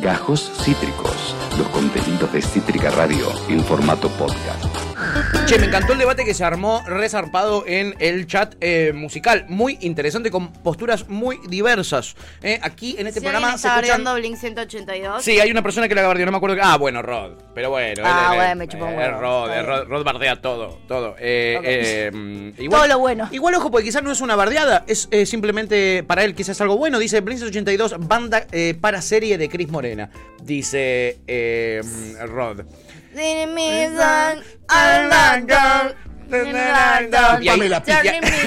Gajos Cítricos, los contenidos de Cítrica Radio en formato podcast. Che, me encantó el debate que se armó resarpado en el chat eh, musical. Muy interesante, con posturas muy diversas. Eh, aquí en este programa se está escuchan... Blink 182. Sí, hay una persona que la bardeó, no me acuerdo. que- Ah, bueno, Rod. Pero bueno. Ah, bueno, me chupó un eh. Rod, eh, Rod, Rod bardea todo, todo. Todo lo bueno. Igual, ojo, porque quizás no es una bardeada, es simplemente para él quizás algo bueno. Dice Blink 82, banda para serie de Chris Morena. Dice eh, mm, Rod. Y ahí, Pamela y ahí-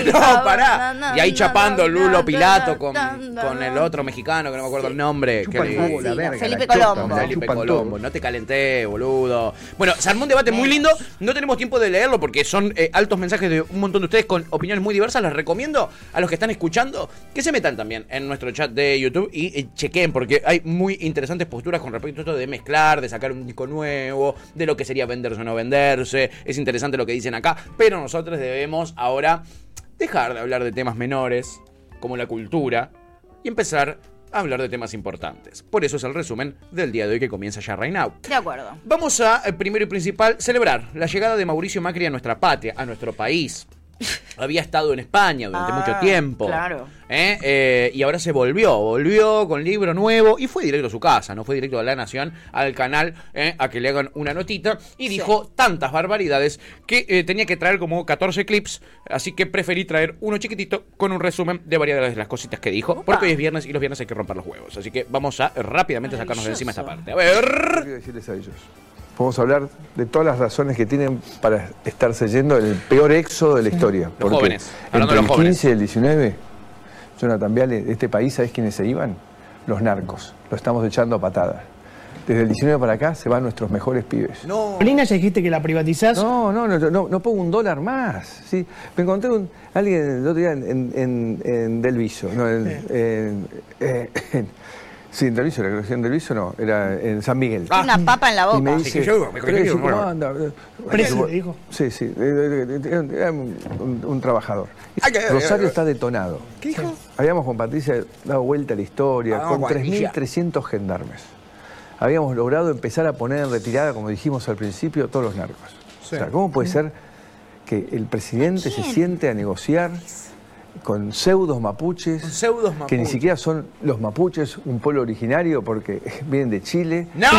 no, pará. Y ahí chapando Lulo Pilato con, con el otro mexicano, que no me acuerdo el nombre. Que le- la verga, Felipe la Colombo. Felipe Colombo, no te calenté, boludo. Bueno, se armó un debate muy lindo. No tenemos tiempo de leerlo porque son eh, altos mensajes de un montón de ustedes con opiniones muy diversas. Les recomiendo a los que están escuchando que se metan también en nuestro chat de YouTube y eh, chequen porque hay muy interesantes posturas con respecto a esto de mezclar, de sacar un disco nuevo, de lo que sería venderse o no venderse. Es interesante lo que dicen acá, pero nosotros debemos ahora dejar de hablar de temas menores como la cultura y empezar a hablar de temas importantes. Por eso es el resumen del día de hoy que comienza ya right now. De acuerdo. Vamos a, eh, primero y principal, celebrar la llegada de Mauricio Macri a nuestra patria, a nuestro país. Había estado en España durante Ah, mucho tiempo. claro. ¿eh? Eh, y ahora se volvió, volvió con libro nuevo y fue directo a su casa, no fue directo a La Nación, al canal, ¿eh? a que le hagan una notita. Y dijo tantas barbaridades que eh, tenía que traer como 14 clips, así que preferí traer uno chiquitito con un resumen de varias de las cositas que dijo, porque hoy es viernes y los viernes hay que romper los huevos. Así que vamos a rápidamente sacarnos de encima esta parte. A ver. Quiero decirles a ellos. Podemos hablar de todas las razones que tienen para estarse yendo en el peor éxodo de la historia. Los jóvenes, hablando entre de los el jóvenes. 15 y el 19, Jonathan Viale, de este país, ¿sabes quiénes se iban? Los narcos. Lo estamos echando a patadas. Desde el 19 para acá se van nuestros mejores pibes. No. Molina ya dijiste que la privatizás. No, no, no, no, no pongo un dólar más. ¿sí? Me encontré un, alguien el otro día en, en, en- Delviso. No, en, en- eh, en- sí, en Delviso, la colección Delviso no, era en San Miguel. Ah. Una papa en la Y me boca. dice, Sí, que yo- me "Pero conocí, ¿cómo bueno". anda? Le dijo. Sí, sí, era un, un- un trabajador. Rosario está detonado. ¿Qué dijo? Habíamos con Patricia dado vuelta a la historia, Ah, con guarilla. 3.300 gendarmes. Habíamos logrado empezar a poner en retirada, como dijimos al principio, todos los narcos. O sea, ¿cómo puede ser que el presidente se siente a negociar con pseudos mapuches, Con pseudos que ni siquiera son los mapuches un pueblo originario porque vienen de Chile? ¡No! Todos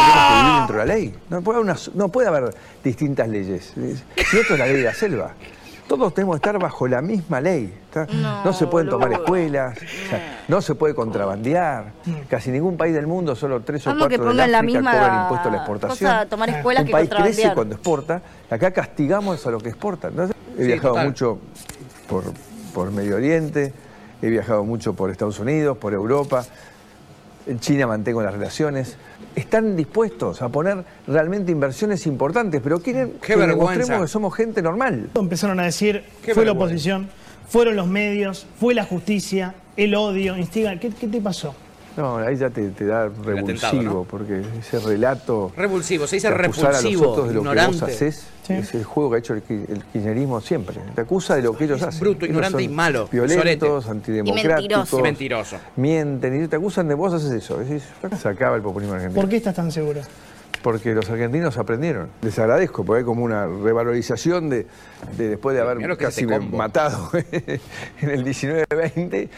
tenemos que vivir dentro de la ley. No puede haber, una- no puede haber distintas leyes. Si esto es la ley de la selva. Todos tenemos que estar bajo la misma ley. No, se pueden tomar escuelas, o sea, no se puede contrabandear. Casi ningún país del mundo, solo tres o Vamos que cuatro de pongan la África misma cobran impuesto a la exportación. cosa, tomar escuelas Un que país crece cuando exporta. Acá castigamos a lo que exporta. Entonces, he Sí, viajado total. mucho por, por Medio Oriente, he viajado mucho por Estados Unidos, por Europa. En China mantengo las relaciones. Están dispuestos a poner realmente inversiones importantes, pero quieren Qué que vergüenza. demostremos que somos gente normal. Empezaron a decir, Qué fue la oposición, fueron los medios, fue la justicia, el odio, instiga. ¿Qué, qué te pasó? No, ahí ya te, te da revulsivo, atentado, ¿no? porque ese relato Revulsivo, se dice de acusar a los repulsivo, otros de lo que vos haces, Sí. es el juego que ha hecho el, el kirchnerismo siempre. Te acusa de lo que ellos Es hacen. bruto, Ellos ignorante y malo, Violentos, sorete. antidemocráticos. Y mentiroso. Y mentiroso. Mienten y te acusan de vos haces eso. Decís, se acaba el populismo argentino. ¿Por qué estás tan seguro? Porque los argentinos aprendieron. Les agradezco, porque hay como una revalorización de, de después de haber casi matado en el 19-20.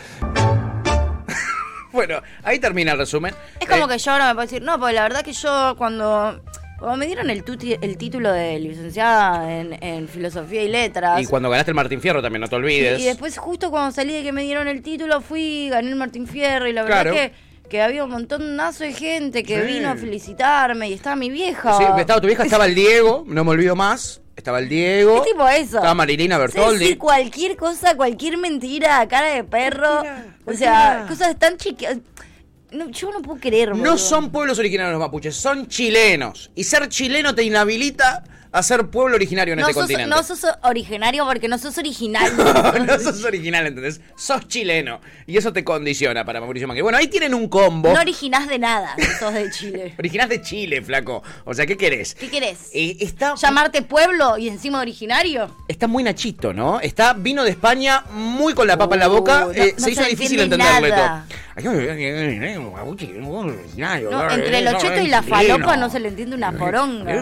Bueno, ahí termina el resumen. Es como Eh, que yo ahora me puedo decir, no, porque la verdad que yo cuando, cuando me dieron el, tuti- el título de licenciada en, en filosofía y letras. Y cuando ganaste el Martín Fierro también, no te olvides. y después justo cuando salí de que me dieron el título fui, gané el Martín Fierro y la Claro. verdad que, que había un montonazo de gente que Sí. vino a felicitarme y estaba mi vieja. Sí, estaba tu vieja, estaba el Diego, no me olvido más. Estaba el Diego. Es tipo eso. Estaba Marilina Bertoldi. decir cualquier cosa, cualquier mentira, cara de perro. o sea, cosas tan chiquitas. No, yo no puedo creer, No boludo. son pueblos originarios los mapuches, son chilenos. Y ser chileno te inhabilita a ser pueblo originario en No este sos, continente. no sos originario porque no sos original. no sos original, ¿entendés? Sos chileno. Y eso te condiciona para Mauricio Macri. Bueno, ahí tienen un combo. No originás de nada, sos de Chile. Originás de Chile, flaco. O sea, ¿qué querés? ¿Qué querés? Eh, está, ¿Llamarte pueblo y encima originario? está muy nachito, ¿no? Está vino de España muy con la papa en la boca. Uh, no- eh, se hizo se difícil entenderle nada. todo. No, entre el ocheto y la falopa no se le entiende una poronga.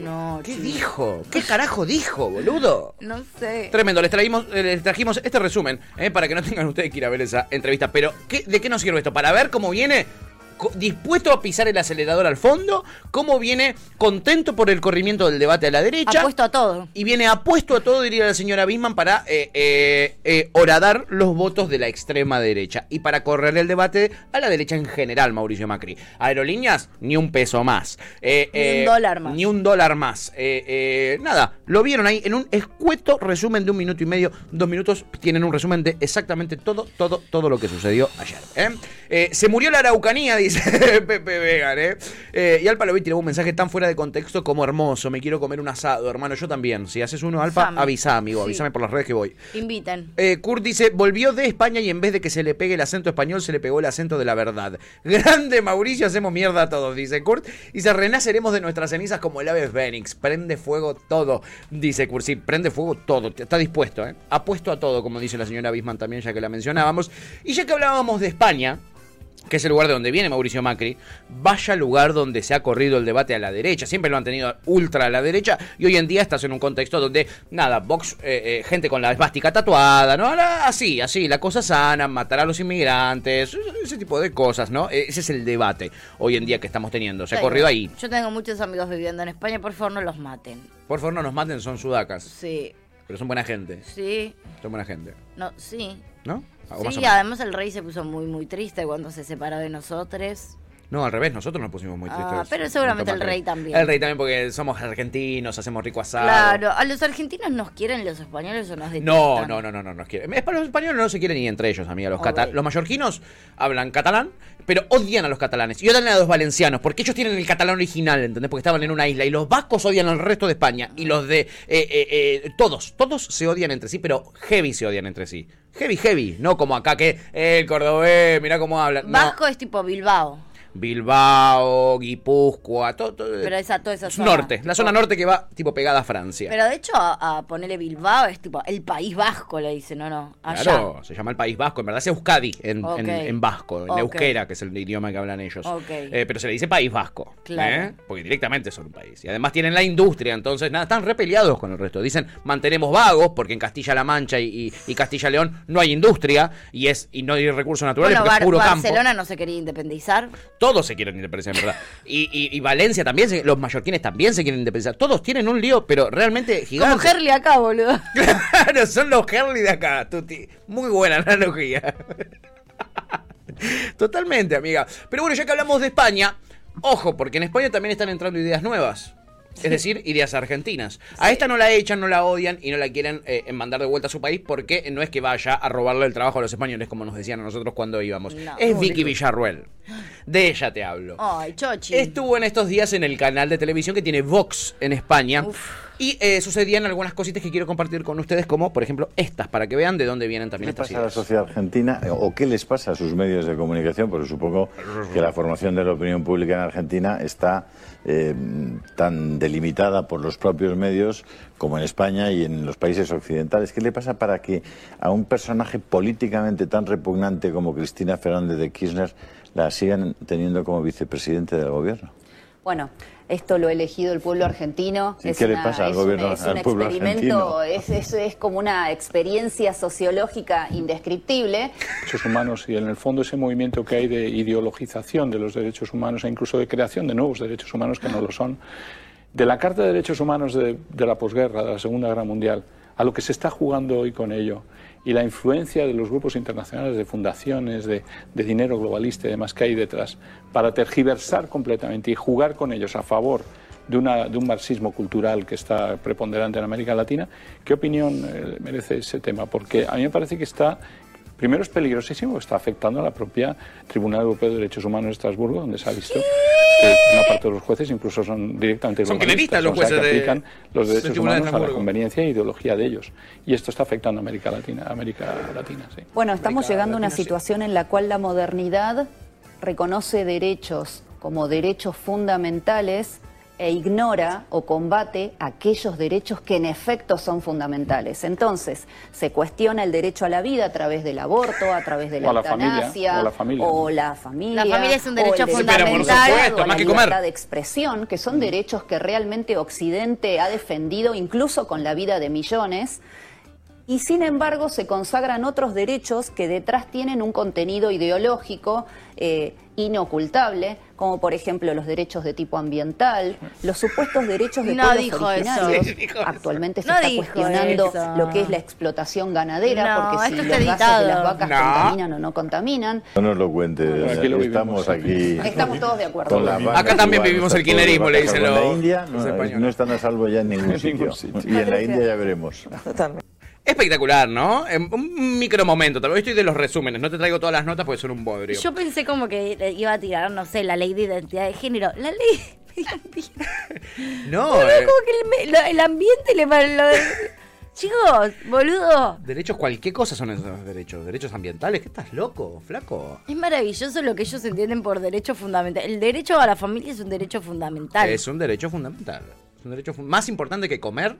No, ¿Qué chico. dijo? ¿Qué carajo dijo, boludo? No sé. Tremendo, les, traímos, eh, les trajimos este resumen eh, para que no tengan ustedes que ir a ver esa entrevista. Pero, ¿qué- ¿de qué nos sirve esto? Para ver cómo viene dispuesto a pisar el acelerador al fondo, cómo viene contento por el corrimiento del debate a la derecha. Apuesto a todo. Y viene apuesto a todo, diría la señora Bisman, para eh, eh, eh, horadar los votos de la extrema derecha y para correr el debate a la derecha en general, Mauricio Macri. Aerolíneas, ni un peso más. Eh, Ni un dólar más. Ni un dólar más. Nada, lo vieron ahí en un escueto resumen de un minuto y medio, dos minutos. Tienen un resumen de exactamente todo, todo, todo lo que sucedió ayer. se murió la Araucanía, dice Pepe Vegan. ¿eh? Eh, y Alpa lo vi tiró un mensaje tan fuera de contexto como hermoso. Me quiero comer un asado, hermano. Yo también. Si haces uno, Alpa, Fame. avisa, amigo. Sí. Avísame por las redes que voy. Inviten. Eh, Kurt dice, volvió de España y en vez de que se le pegue el acento español, se le pegó el acento de la verdad. Grande Mauricio, hacemos mierda a todos, dice Kurt. Dice, renaceremos de nuestras cenizas como el ave Fénix. Prende fuego todo, dice Kurt. Sí, prende fuego todo. Está dispuesto, ¿eh? Apuesto a todo, como dice la señora Bisman también, ya que la mencionábamos. Y ya que hablábamos de España, que es el lugar de donde viene Mauricio Macri, vaya lugar donde se ha corrido el debate a la derecha. Siempre lo han tenido ultra a la derecha y hoy en día estás en un contexto donde, nada, Vox, eh, eh, gente con la esvástica tatuada, ¿no? Así, así, la cosa sana, matar a los inmigrantes, ese tipo de cosas, ¿no? Eh, Ese es el debate hoy en día que estamos teniendo. Se ha corrido ahí. Yo tengo muchos amigos viviendo en España, por favor no los maten. Por favor, no nos maten, son sudacas. Sí, Pero son buena gente. sí, Son buena gente. no, sí. ¿No? Sí, además el rey se puso muy, muy triste cuando se separó de nosotros. No, al revés, nosotros nos pusimos muy Ah, tristes. pero seguramente el rey también. El rey también porque somos argentinos, hacemos rico asado. Claro, ¿a los argentinos nos quieren los españoles o nos detestan? No, no, no, no, no nos quieren. Es para los españoles no se quieren ni entre ellos, amiga. Los, Ok. cata- los mallorquinos hablan catalán, pero odian a los catalanes. Y odian a los valencianos, porque ellos tienen el catalán original, ¿entendés? Porque estaban en una isla. Y los vascos odian al resto de España. Y los de... eh, eh, eh, todos, todos se odian entre sí, pero heavy se odian entre sí. Heavy, heavy. No como acá que eh, el cordobés, mirá cómo hablan. No. Vasco es tipo Bilbao, Bilbao, Guipúzcoa, todo, todo- pero esa, toda esa es zona. norte, la zona norte que va tipo pegada a Francia. Pero de hecho a, a ponerle Bilbao es tipo el país vasco, le dicen, no, no, allá. Claro, se llama el País Vasco, en verdad es Euskadi en, en- en vasco, en euskera, que es el idioma que hablan ellos. Ok. Eh, pero se le dice País Vasco, Claro. ¿eh? porque directamente son un país. Y además tienen la industria, entonces nada, están repeleados con el resto. Dicen, mantenemos vagos, porque en Castilla-La Mancha y, y- y Castilla-León no hay industria y es y no hay recursos naturales, Bueno, porque Bar- es puro Barcelona campo. no se quería independizar. Todos se quieren independizar, en verdad. Y, y- y Valencia también, se- los mallorquines también se quieren independizar. Todos tienen un lío, pero realmente gigante. Como Herley acá, boludo. Claro, son los Herley de acá, Tuti. Muy buena analogía. Totalmente, amiga. Pero bueno, ya que hablamos de España, ojo, porque en España también están entrando ideas nuevas. Es decir, ideas argentinas. A esta no la echan, no la odian y no la quieren eh, mandar de vuelta a su país porque no es que vaya a robarle el trabajo a los españoles como nos decían a nosotros cuando íbamos. No. es Vicky Villarruel. De ella te hablo. Ay, Chochi. Estuvo en estos días en el canal de televisión que tiene Vox en España. Y eh, sucedían algunas cositas que quiero compartir con ustedes, como por ejemplo estas, para que vean de dónde vienen ¿Qué también le estas pasa a la ideas. sociedad argentina o qué les pasa a sus medios de comunicación? Porque supongo que la formación de la opinión pública en Argentina está eh, tan delimitada por los propios medios como en España y en los países occidentales. ¿Qué le pasa para que a un personaje políticamente tan repugnante como Cristina Fernández de Kirchner la sigan teniendo como vicepresidente del gobierno? Bueno, esto lo ha elegido el pueblo argentino. ¿Y qué le pasa al es gobierno- un, es al un pueblo experimento, argentino? es, es, es como una experiencia sociológica indescriptible. derechos humanos y en el fondo ese movimiento que hay de ideologización de los derechos humanos e incluso de creación de nuevos derechos humanos que no lo son, de la Carta de Derechos Humanos de, de la posguerra, de la Segunda Guerra Mundial, a lo que se está jugando hoy con ello y la influencia de los grupos internacionales, de fundaciones, de, dinero globalista y demás que hay detrás, para tergiversar completamente y jugar con ellos a favor de, una, de un marxismo cultural que está preponderante en América Latina, ¿qué opinión eh, merece ese tema? Porque a mí me parece que está Primero es peligrosísimo, está afectando a la propia Tribunal Europeo de Derechos Humanos de Estrasburgo, donde se ha visto que una parte de los jueces incluso son directamente Son globalistas, los o sea, que jueces de- aplican los derechos de humanos a la conveniencia e ideología de ellos. Y esto está afectando a América Latina. América Latina sí. Bueno, estamos América llegando a una Latina, sí. situación en la cual la modernidad reconoce derechos como derechos fundamentales e ignora o combate aquellos derechos que en efecto son fundamentales. Entonces, se cuestiona el derecho a la vida a través del aborto, a través de la O la familia, o la familia. o la familia, La familia es un derecho fundamental. supuesto, o la que comer. libertad de expresión, que son derechos que realmente Occidente ha defendido incluso con la vida de millones. Y sin embargo se consagran otros derechos que detrás tienen un contenido ideológico eh, inocultable, como por ejemplo los derechos de tipo ambiental, los supuestos derechos de No pueblos dijo eso. originarios. Sí, dijo eso. Actualmente se No está cuestionando eso. lo que es la explotación ganadera, No, porque si los gases de las vacas No. contaminan o no contaminan. No nos lo cuente. Aquí lo Estamos aquí. Estamos todos de acuerdo. con la Acá también igual, vivimos el de le dicen Con la los- India los no, están a salvo ya en ningún sitio. ningún sitio. Y en la India ya veremos. Espectacular, ¿no? Un micro momento. También estoy de los resúmenes. No te traigo todas las notas porque son un bodrio. Yo pensé como que iba a tirar, no sé, la ley de identidad de género. La ley de identidad. No, eh, como que el, ambiente le lo- Chicos, boludo. derechos, cualquier cosa son esos derechos. Derechos ambientales. ¿Qué estás loco, flaco? Es maravilloso lo que ellos entienden por derecho fundamental. El derecho a la familia es un derecho fundamental. Es un derecho fundamental. Es un derecho más importante que comer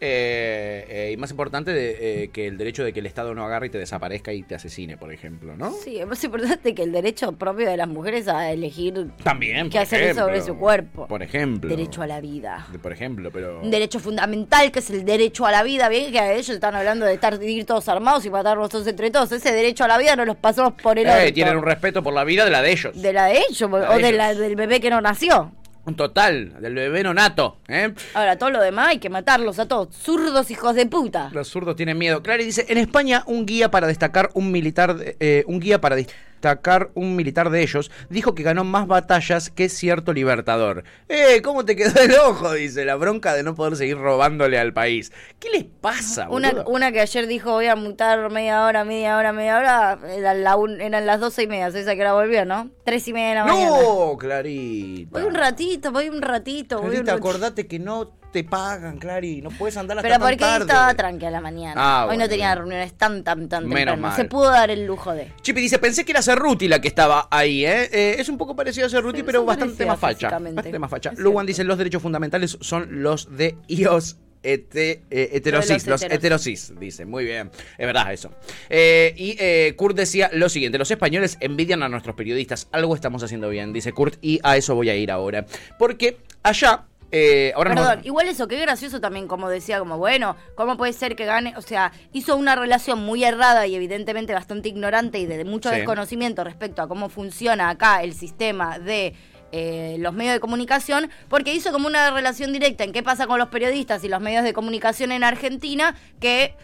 eh, eh, y más importante de, eh, que el derecho de que el Estado no agarre y te desaparezca y te asesine, por ejemplo, ¿no? Sí, es más importante que el derecho propio de las mujeres a elegir También. qué hacer ejemplo. sobre su cuerpo. Por ejemplo. Derecho a la vida. Por ejemplo, pero. Un derecho fundamental que es el derecho a la vida. Bien que ellos están hablando de estar de ir todos armados y matarnos todos entre todos. Ese derecho a la vida no los pasamos por el Eh, tienen un respeto por la vida de la de ellos. De la de ellos La o de la, del bebé que no nació. Un total, del bebé nonato. ¿eh? Ahora, todo lo demás hay que matarlos a todos. Zurdos hijos de puta. Los zurdos tienen miedo. Clary dice, en España un guía para destacar un militar, eh, un guía para destacar un militar de ellos dijo que ganó más batallas que cierto libertador. Eh, ¿cómo te quedó el ojo? Dice, la bronca de no poder seguir robándole al país. ¿Qué les pasa, Una, boludo? una que ayer dijo voy a mutar media hora, media hora, media hora, eran, la un- eran las doce y media, esa que la volvió, ¿no? Tres y media de la mañana. No, Clarita. Voy un ratito, voy un ratito, voy un Clarita, ratito. acordate que no te pagan, Clary. No puedes andar hasta Pero tan porque tarde. estaba tranqui a la mañana. Ah, Hoy bueno, no tenía reuniones tan, tan, tan Menos temprano. mal. Se pudo dar el lujo de. Chipi dice, pensé que era Cerruti la que estaba ahí, ¿eh? Eh, es un poco parecido a Cerruti, pero son bastante más facha. físicamente. Bastante más facha. Es Luwan cierto. dice, los derechos fundamentales son los de ios hete- eh, heterosis, los heterosis, dice. Muy bien, es verdad eso. Eh, y eh, Kurt decía lo siguiente, los españoles envidian a nuestros periodistas, algo estamos haciendo bien, dice Kurt, y a eso voy a ir ahora. Porque allá... eh, ahora nos- Perdón, igual eso, qué gracioso también, como decía, como bueno, ¿cómo puede ser que gane? O sea, hizo una relación muy errada y evidentemente bastante ignorante y de mucho Sí. desconocimiento respecto a cómo funciona acá el sistema de eh, los medios de comunicación, porque hizo como una relación directa en qué pasa con los periodistas y los medios de comunicación en Argentina, que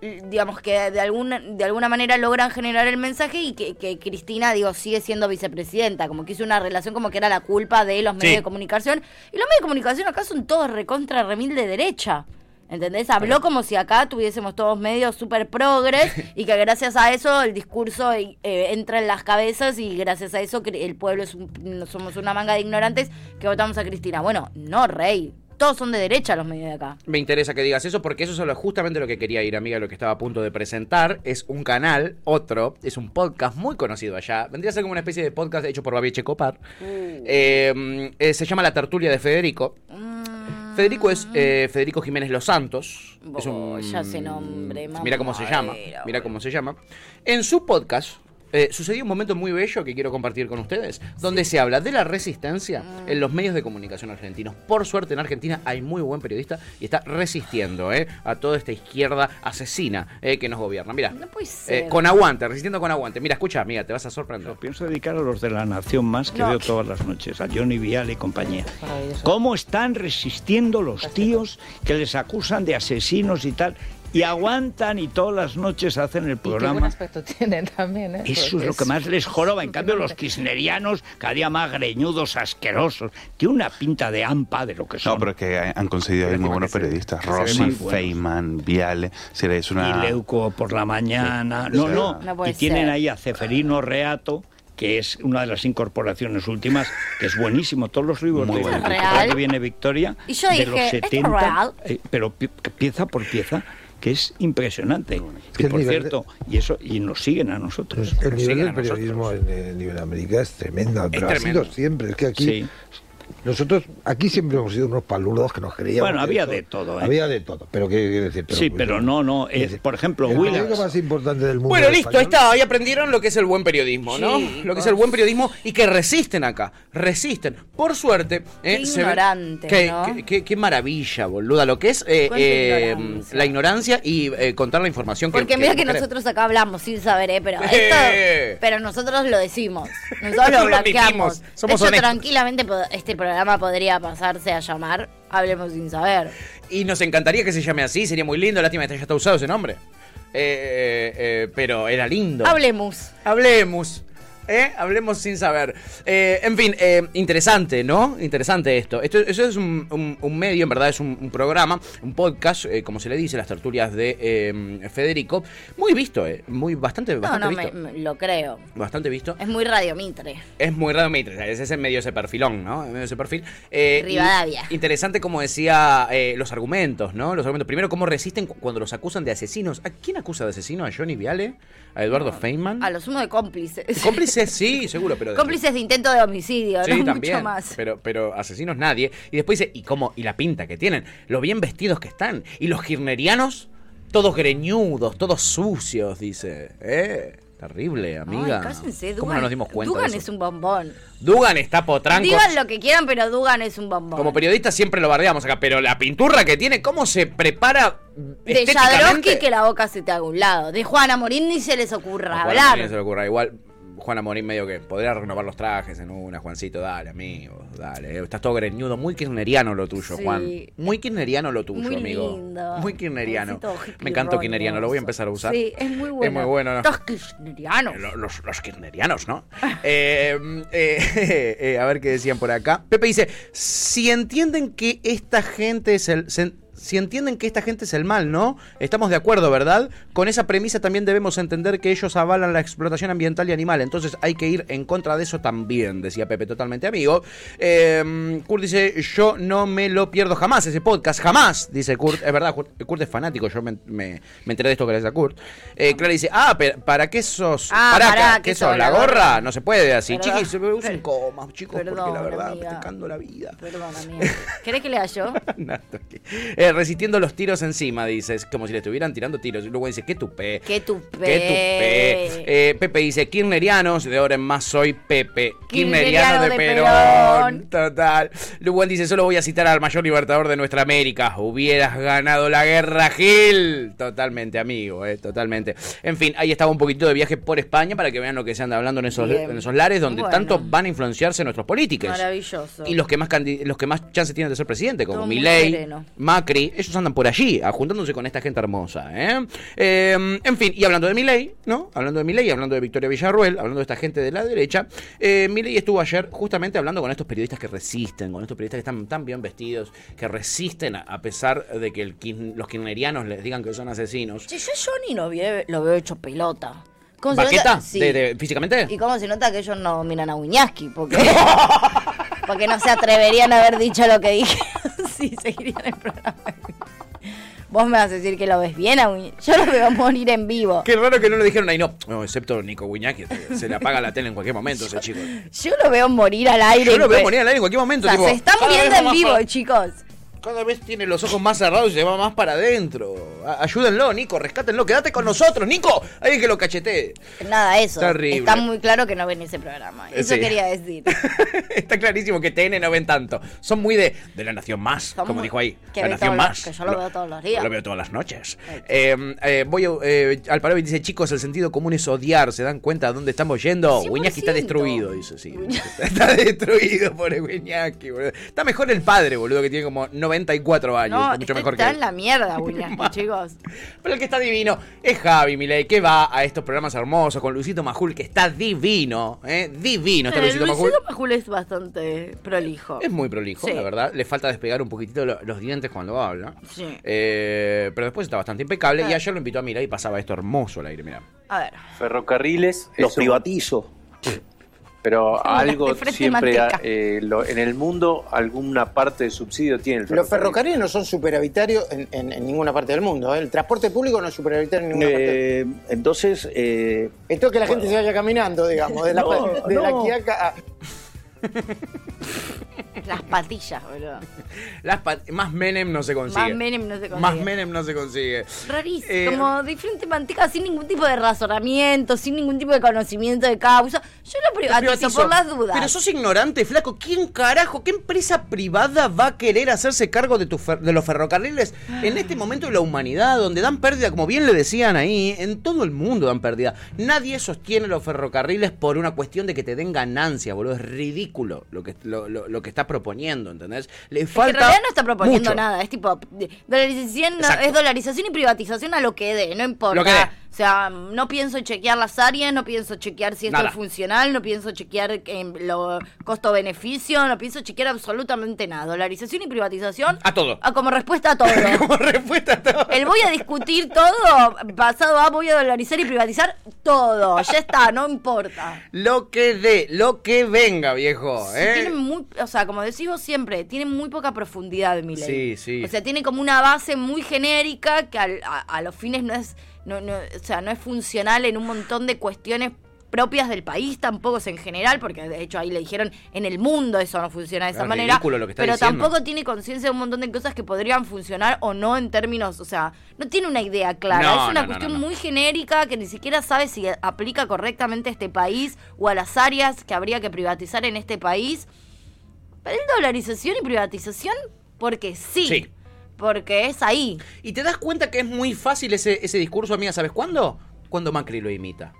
digamos que de alguna de alguna manera logran generar el mensaje y que, que Cristina digo sigue siendo vicepresidenta como que hizo una relación como que era la culpa de los medios Sí. de comunicación y los medios de comunicación acá son todos recontra remil de derecha ¿Entendés? Habló como si acá tuviésemos todos medios súper progres y que gracias a eso el discurso eh, entra en las cabezas y gracias a eso el pueblo es un- somos una manga de ignorantes que votamos a Cristina. Bueno, no, rey. Todos son de derecha los medios de acá. Me interesa que digas eso porque eso es justamente lo que quería ir, amiga, lo que estaba a punto de presentar. Es un canal, otro, es un podcast muy conocido allá. Vendría a ser como una especie de podcast hecho por Babi Checopar. Eh, eh, se llama La Tertulia de Federico. Federico es eh, Federico Jiménez Los Santos. es ya ese nombre, Mira cómo se llama. Mira cómo se llama. En su podcast. Eh, sucedió un momento muy bello que quiero compartir con ustedes, donde se habla de la resistencia en los medios de comunicación argentinos. Por suerte en Argentina hay muy buen periodista y está resistiendo eh, a toda esta izquierda asesina eh, que nos gobierna. Mira, No puede ser. con aguante, resistiendo con aguante. Mira, escucha, amiga, te vas a sorprender. Pienso dedicar a los de la Nación Más que No. veo todas las noches, a Johnny Vial y compañía. ¿Cómo están resistiendo los tíos que les acusan de asesinos y tal? Y aguantan y todas las noches hacen el Y qué buen programa. aspecto tienen también, ¿eh? Eso es lo que más les joroba. En cambio, los kirchnerianos, cada día más greñudos, asquerosos, tiene una pinta de ampa de lo que son. No, pero es que han conseguido ahí muy buenos periodistas. Rossi. Feynman, Viale. Sí, es una... Y Leuco por la mañana. Sí. No, no. Y tienen ser. ahí a Ceferino Reato, que es una de las incorporaciones últimas, que es buenísimo. Todos los libros Muy de bueno. ¿Es real? que viene Victoria, Y yo de dije, los ¿esto es 70, real? eh, pero pi- pieza por pieza, que es impresionante. que Y el por nivel cierto, y eso y nos siguen a nosotros. El nos nivel del nosotros. periodismo en el nivel de América es tremendo, pero ha tremendo. sido siempre. Es que aquí Sí. Nosotros aquí siempre hemos sido unos palurdos que nos creíamos. Bueno, había esto- de todo, ¿eh? Había de todo, pero qué quiere decir. sí, pero no, no. eh, por ejemplo, el Williams. más importante del mundo. Bueno, del listo, ahí español, está, ahí aprendieron lo que es el buen periodismo, ¿no? Lo que es el buen periodismo y que resisten acá, resisten. Por suerte, eh, Qué se ve- ignorante, qué, ¿no? qué- qué- qué maravilla, boluda, lo que es eh, eh, ignorancia. la ignorancia y eh, contar la información que Porque mira que nosotros acá hablamos sin saber, ¿eh? Pero, Eh. esto, pero nosotros lo decimos. Nosotros lo blanqueamos. somos honestos. tranquilamente este programa podría pasarse a llamar Hablemos sin saber. Y nos encantaría que se llame así, sería muy lindo, lástima que ya está usado ese nombre. Eh, eh, eh, pero era lindo. Hablemos. Hablemos. ¿Eh? Hablemos sin saber. Eh, en fin, eh, interesante, ¿no? Interesante esto. esto eso es un, un- un medio, en verdad es un, un programa, un podcast, eh, como se le dice, las tertulias de Federico. Muy visto, ¿eh? Muy, bastante, No, bastante no, me, visto. me- lo creo. Bastante visto. Es muy radiomitre. Es muy raro, Mitre, ese es en medio ese perfilón, ¿no? En medio ese perfil. Rivadavia. Interesante como decía los argumentos, ¿no? Los argumentos. Primero, cómo resisten cu- cuando los acusan de asesinos. ¿A quién acusa de asesino? ¿A Johnny Viale? ¿A Eduardo Feynman? A lo sumo de cómplices. Cómplices, sí, seguro, pero... Cómplices de intento de homicidio, Sí, no también. mucho más. Pero, pero asesinos nadie. Y después dice, ¿y cómo? ¿Y la pinta que tienen? Lo bien vestidos que están. Y los kirnerianos, todos greñudos, todos sucios, dice. ¿Eh? Terrible, amiga. Ay, cállense, ¿Cómo Dugan, no nos dimos cuenta Dugan de eso? es un bombón. Dugan está potranco. Digan lo que quieran, pero Dugan es un bombón. Como periodista siempre lo bardeamos acá, pero la pinturra que tiene, ¿cómo se prepara de? Jadrowski que la boca se te haga un lado. De Juana Morín ni se les ocurra A hablar. Morín se le ocurra. Igual, Juana Morín medio que podría renovar los trajes en una, Juancito, dale, amigo, dale. eh, Estás todo greñudo, muy kirneriano lo tuyo, Sí. Juan. Muy kirneriano lo tuyo, Muy amigo. lindo. Muy kirneriano. Me roñoso. kirneriano, lo voy a empezar a usar. Sí, es muy bueno. Es muy bueno, ¿no? Los. Lo- Los, los kirnerianos, ¿no? Eh, eh, eh, a ver qué decían por acá. Pepe dice, si entienden que esta gente es el... si entienden que esta gente es el mal, ¿no? Estamos de acuerdo, ¿verdad? Con esa premisa también debemos entender que ellos avalan la explotación ambiental y animal. Entonces hay que ir en contra de eso también, decía Pepe, totalmente amigo. Eh, Kurt dice, yo no me lo pierdo jamás, ese podcast, jamás, dice Kurt. Es verdad, Kurt, Kurt es fanático, yo me, me- me enteré de esto gracias a Kurt. Eh, Clara dice, ah, pero ¿para qué sos? Ah, ¿Para qué sos? ¿La gorra? No se puede así. Chiquis, usen comas, chicos, porque la verdad me amiga. está cagando la vida. Perdón, amiga. ¿Querés que lea yo? No, tranqui. Resistiendo los tiros encima, dice. Es como si le estuvieran tirando tiros. Y luego dice, qué tupé. Qué tupé. Qué tupé. Eh, Pepe dice, Kirnerianos, de ahora en más soy Pepe. Kirneriano Kirneriano de, de Perón. Total. Luego dice, solo voy a citar al mayor libertador de nuestra América. Hubieras ganado la guerra, Gil. Totalmente, amigo, eh, totalmente. En fin, ahí estaba un poquito de viaje por España para que vean lo que se anda hablando en esos, Bien. en esos lares donde Bueno. tanto van a influenciarse nuestros políticos. Maravilloso. Y los que más los que más chances tienen de ser presidente, como Todo muy Milei, ellos andan por allí, ah, juntándose con esta gente hermosa, ¿eh? Eh, en fin, y hablando de Milei, ¿no? Hablando de Milei, hablando de Victoria Villarruel, hablando de esta gente de la derecha, eh, Milei estuvo ayer justamente hablando con estos periodistas que resisten, con estos periodistas que están tan bien vestidos, que resisten a, a pesar de que el los kirchnerianos les digan que son asesinos. Che, yo Johnny lo, vi- lo veo hecho pelota. ¿Cómo se ¿Baqueta? nota? Sí. ¿De- de- ¿Físicamente? ¿Y cómo se nota que ellos no miran a Wiñaski? Porque, porque no se atreverían a haber dicho lo que dije. sí, seguirían el programa. Vos me vas a decir que lo ves bien a Wiñaski. Yo lo veo morir en vivo. Qué raro que no lo dijeron ahí, no. No, excepto Nico Guiñaki, se le apaga la tele en cualquier momento ese chico. Yo lo veo morir al aire. Yo lo veo pues. morir al aire en cualquier momento. O sea, tipo, se está muriendo en vivo, chicos. Cada vez tiene los ojos más cerrados y se va más para adentro. Ayúdenlo, Nico, rescátenlo, quédate con nosotros, Nico. Alguien que lo cachetee. Nada, eso. Terrible. Está muy claro que no ven ese programa. Eso Sí. quería decir. Está clarísimo que TN no ven tanto. Son muy de, de la Nación Más, Son como muy- dijo ahí. que la Nación Más. que yo lo veo todos los días. Lo veo todas las noches. Eh, eh, voy a, eh, Alparovi dice, chicos, el sentido común es odiar. ¿Se dan cuenta de dónde estamos yendo? 100%. Wiñaki está destruido, dice, sí. Está destruido por el Wiñaki, boludo. Está mejor el padre, boludo, que tiene como 94 años. No, está mucho este mejor que está él. en la mierda, William, chicos. Pero el que está divino es Javi Milei, que va a estos programas hermosos con Luisito Majul, que está divino, ¿eh? Divino está Eh, Luisito Majul. Luisito Majul es bastante prolijo. Es muy prolijo, Sí. la verdad. Le falta despegar un poquitito lo- los dientes cuando habla. Sí. Eh, pero después está bastante impecable. Y Ah. ayer lo invitó a mirar y pasaba esto hermoso al aire, mira. A ver. Ferrocarriles. Los privatizo. Pero algo siempre, eh, lo- en el mundo, alguna parte de subsidio tiene el Los ferrocarril. ferrocarriles no son superavitarios en, en- en ninguna parte del mundo. ¿eh? El transporte público no es superavitario en ninguna parte. Eh, entonces, eh, Esto es que la gente se vaya caminando, digamos, de la, No, de la. Quiaca a- Las patillas, boludo. Las pat- más Menem no se consigue. Más Menem no se consigue. Más Menem no se consigue. Rarísimo, Eh, como de frente manteca sin ningún tipo de razonamiento, sin ningún tipo de conocimiento de causa. Yo lo privatizo, por las dudas. Pero sos ignorante, flaco. ¿Quién carajo, qué empresa privada va a querer hacerse cargo de, tu de los ferrocarriles en este momento de la humanidad, donde dan pérdida, como bien le decían ahí, en todo el mundo dan pérdida? Nadie sostiene los ferrocarriles por una cuestión de que te den ganancias, boludo. Es ridículo lo que, lo, lo- lo que estás proponiendo, ¿entendés? Le Es que falta. en realidad no está proponiendo mucho. nada, es tipo dolarización, Exacto. es dolarización y privatización a lo que dé, no importa. Lo que dé. O sea, no pienso chequear las áreas, no pienso chequear si esto Nada. No pienso chequear lo costo-beneficio, no pienso chequear absolutamente nada. Dolarización y privatización A todo. a- como respuesta a todo. Como respuesta a todo. El voy a discutir todo, pasado a voy a dolarizar y privatizar todo. Ya está, no importa. Lo que dé, lo que venga, viejo. Sí, ¿eh? tiene muy, o sea, como decís vos siempre, tiene muy poca profundidad mi ley. Sí, sí. O sea, tiene como una base muy genérica que a, a los fines no es, no, no, o sea, no es funcional en un montón de cuestiones propias del país, tampoco es en general, porque de hecho ahí le dijeron en el mundo eso no funciona de esa Es manera. lo que está pero diciendo. tampoco tiene conciencia de un montón de cosas que podrían funcionar o no en términos, o sea, no tiene una idea clara. No, es una no, cuestión no, muy genérica que ni siquiera sabe si aplica correctamente a este país o a las áreas que habría que privatizar en este país. Pero es dolarización y privatización porque sí. Sí. Porque es ahí. Y te das cuenta que es muy fácil ese, ese discurso, amiga, ¿sabes cuándo? Cuando Macri lo imita.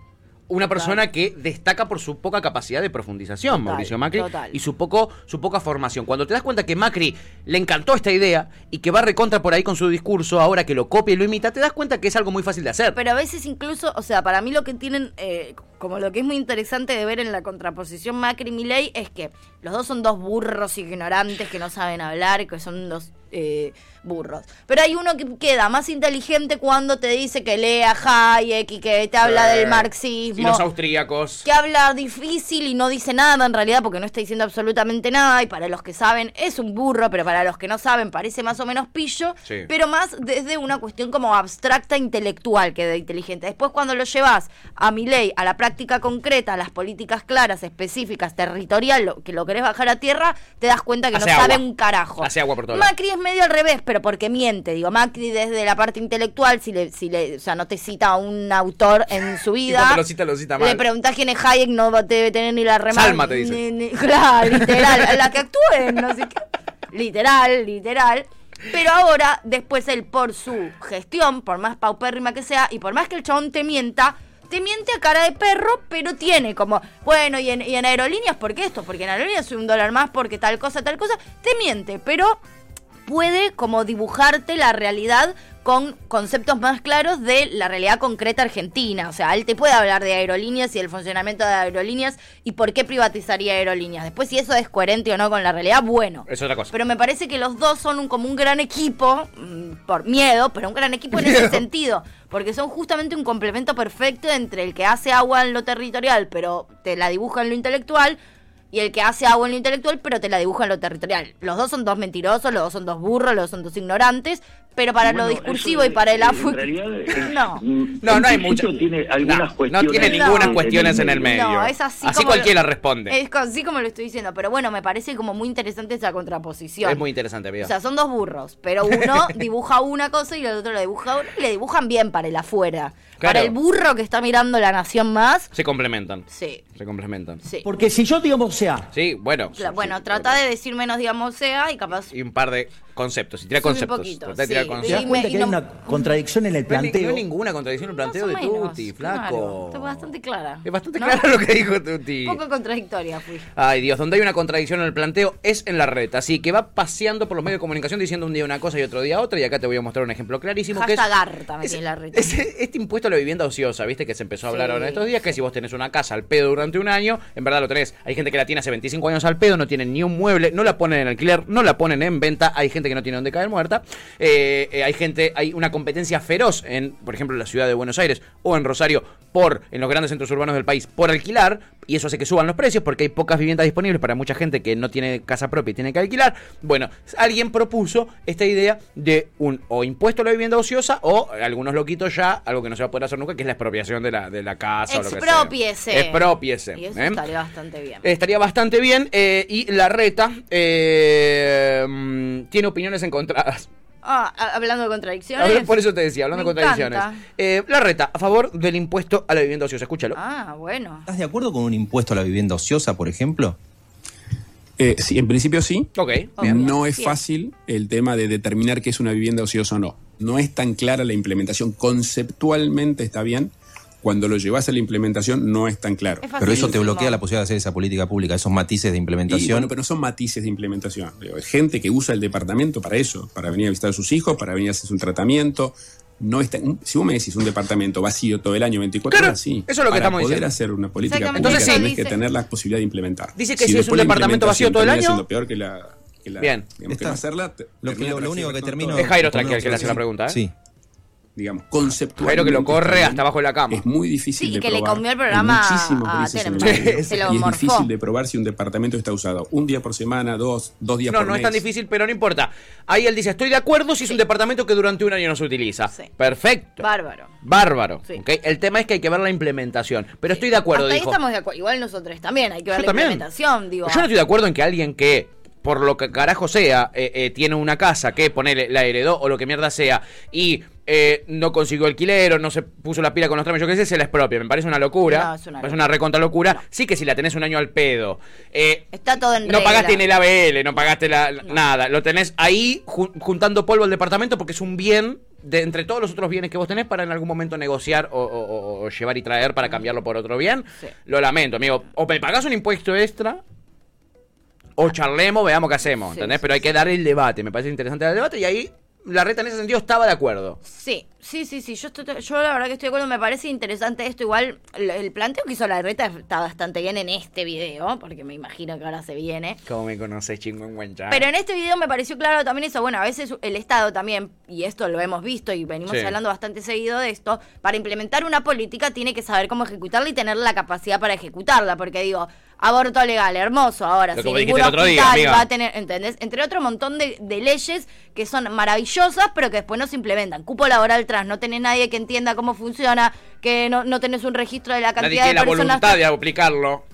Una persona que destaca por su poca capacidad de profundización, Total, Mauricio Macri, total. y su poco su poca formación. Cuando te das cuenta que Macri le encantó esta idea y que va recontra por ahí con su discurso, ahora que lo copia y lo imita, te das cuenta que es algo muy fácil de hacer. Pero a veces incluso, o sea, para mí lo que tienen, eh, como lo que es muy interesante de ver en la contraposición Macri y Milei es que los dos son dos burros ignorantes que no saben hablar, que son dos eh, burros. Pero hay uno que queda más inteligente cuando te dice que lea Hayek y que te habla Eh, del marxismo. Y los austríacos. que habla difícil y no dice nada en realidad porque no está diciendo absolutamente nada y para los que saben es un burro, pero para los que no saben parece más o menos pillo, Sí. pero más desde una cuestión como abstracta intelectual que de inteligente. Después cuando lo llevas a mi ley, a la práctica concreta, a las políticas claras, específicas, territorial, lo, que lo querés bajar a tierra, te das cuenta que Hace no sabe un carajo. Hace agua por todo. Macri es medio al revés, pero porque miente. Digo, Macri desde la parte intelectual, si le, si le, o sea, no te cita a un autor en su vida. lo cita, lo cita mal. Le preguntás quién es Hayek, no debe tener ni la remata. Salma te dice. Ni- ni- claro, literal. la que actúe, no sé qué. Literal, literal. Pero ahora, después él, por su gestión, por más paupérrima que sea, y por más que el chabón te mienta, te miente a cara de perro, pero tiene como, bueno, y en, y en aerolíneas, ¿por qué esto? Porque en aerolíneas soy un dólar más, porque tal cosa, tal cosa. Te miente, pero puede como dibujarte la realidad con conceptos más claros de la realidad concreta argentina. O sea, él te puede hablar de aerolíneas y el funcionamiento de aerolíneas y por qué privatizaría aerolíneas. Después, si eso es coherente o no con la realidad, bueno. Es otra cosa. Pero me parece que los dos son un, como un gran equipo, mm, por miedo, pero un gran equipo en ese sentido. Porque son justamente un complemento perfecto entre el que hace agua en lo territorial, pero te la dibuja en lo intelectual, y el que hace agua en lo intelectual, pero te la dibuja en lo territorial. Los dos son dos mentirosos, los dos son dos burros, los dos son dos ignorantes, pero para lo discursivo y para el afu... No. No, no hay mucho. Tiene algunas No, cuestiones. no tiene ninguna No. cuestiones en el medio. No, es así. Así como cualquiera lo- responde. Es así como lo estoy diciendo, pero bueno, me parece como muy interesante esa contraposición. Es muy interesante. O sea, son dos burros, pero uno dibuja una cosa y el otro lo dibuja otra y le dibujan bien para el afuera. Claro. Para el burro que está mirando la nación más, Se complementan. sí. Se complementan. Sí. Porque si yo, digamos, sea, Sí, bueno. Bueno, trata de decir menos, digamos, sea y capaz. Y un par de conceptos, y tira conceptos. poquito, Tratá de tirar sí. conceptos. ¿Te das cuenta que y hay no- una contradicción en el No planteo? No hay ninguna contradicción en el planteo de menos, Tuti, claro. flaco. Está bastante clara. Es bastante ¿No? claro lo que dijo Tuti. Un poco contradictoria fui. Ay, Dios, donde hay una contradicción en el planteo es en la red. Así que va paseando por los medios de comunicación diciendo un día una cosa y otro día otra. Y acá te voy a mostrar un ejemplo clarísimo. que es, en la red. es este impuesto a la vivienda ociosa, ¿viste? Que se empezó a hablar Sí, ahora estos días. Que si vos tenés una casa al pedo durante un año, en verdad lo tenés. Hay gente que la tiene hace 25 años al pedo, no tienen ni un mueble, no la ponen en alquiler, no la ponen en venta. Hay gente que no tiene donde caer muerta. Eh, eh, hay gente, hay una competencia feroz en, por ejemplo, la ciudad de Buenos Aires o en Rosario, por, en los grandes centros urbanos del país, por alquilar. Y eso hace que suban los precios porque hay pocas viviendas disponibles para mucha gente que no tiene casa propia y tiene que alquilar. Bueno, alguien propuso esta idea de un o impuesto a la vivienda ociosa o algunos loquitos ya, algo que no se va a poder hacer nunca, que es la expropiación de la, de la casa o lo que sea. Expropiese. Expropiese. Y eso ¿eh? estaría bastante bien. Estaría bastante bien. eh, y la reta eh, mm, tiene opiniones encontradas. Ah, hablando de contradicciones. Por eso te decía, hablando Me de contradicciones. Eh, la reta, a favor del impuesto a la vivienda ociosa. Escúchalo. Ah, bueno. ¿Estás de acuerdo con un impuesto a la vivienda ociosa, por ejemplo? Eh, sí, en principio sí. Ok. No es Bien. fácil el tema de determinar qué es una vivienda ociosa o no. No es tan clara la implementación. Conceptualmente está bien. Cuando lo llevas a la implementación no es tan claro. Es Pero eso te bloquea la posibilidad de hacer esa política pública, esos matices de Y, implementación. bueno, pero no son matices de implementación. Hay gente que usa el departamento para eso, para venir a visitar a sus hijos, para venir a hacer un tratamiento. No está, si vos me decís un departamento vacío todo el año, 24 Claro, horas, sí. eso es lo que para estamos poder diciendo. hacer una política pública Entonces, sí. tenés que dice- tener la posibilidad de implementar. Dice que si es un departamento vacío todo el año- siendo peor que la... que la- Bien. digamos, que no hacerla, Lo que- termina lo- lo único que termino-. Es Jairo Poner Tranqui el que le hace la pregunta. ¿eh? Sí. Digamos, conceptualmente. Jairo que lo corre también hasta abajo de la cama. Es muy difícil Sí, y de que le probar. comió el programa a. Se lo Y es morfó. difícil de probar si un departamento está usado un día por semana, dos, dos días No, por no es mes. tan difícil, pero no importa. Ahí él dice, estoy de acuerdo si es un departamento que durante un año no se utiliza. Sí. Perfecto. Bárbaro. Bárbaro. Sí. ¿ok? El tema es que hay que ver la implementación. Pero estoy de acuerdo, Hasta ahí estamos de acuerdo. Igual nosotros también hay que ver Yo la también. implementación. Digo, Yo no estoy de acuerdo en que alguien que, por lo que carajo sea, eh, eh, tiene una casa que ponele, la heredó o lo que mierda sea, y eh, no consiguió alquiler o no se puso la pila con los trámites, yo qué sé, se la expropia. Me parece una locura. No, es una me parece una recontra locura. Sí que si la tenés un año al pedo. eh, está todo en no regla. pagaste en el ABL, no pagaste la, nada. Lo tenés ahí ju- juntando polvo al departamento porque es un bien de entre todos los otros bienes que vos tenés para en algún momento negociar o, o- o- o llevar y traer para cambiarlo por otro bien. Sí. Lo lamento, amigo. O me pagás un impuesto extra o charlemos, veamos qué hacemos, ¿entendés? sí, Pero hay que dar el debate, me parece interesante el debate y ahí la reta en ese sentido estaba de acuerdo. Sí, sí, sí, sí. Yo, estoy, yo la verdad que estoy de acuerdo. Me parece interesante esto. Igual el, el planteo que hizo la reta está bastante bien en este video, porque me imagino que ahora se viene. Como me conoces, chingüengüencha. Pero en este video me pareció claro también eso. Bueno, a veces el Estado también, y esto lo hemos visto y venimos Sí. hablando bastante seguido de esto, para implementar una política tiene que saber cómo ejecutarla y tener la capacidad para ejecutarla. Porque digo, aborto legal, hermoso, ahora Lo vos ningún día, hospital va a tener, ¿entendés? Entre otro montón de, de leyes que son maravillosas, pero que después no se implementan. Cupo laboral trans, no tenés nadie que entienda cómo funciona, que no, no tenés un registro de la Nadie cantidad tiene de la personas. voluntad de aplicarlo.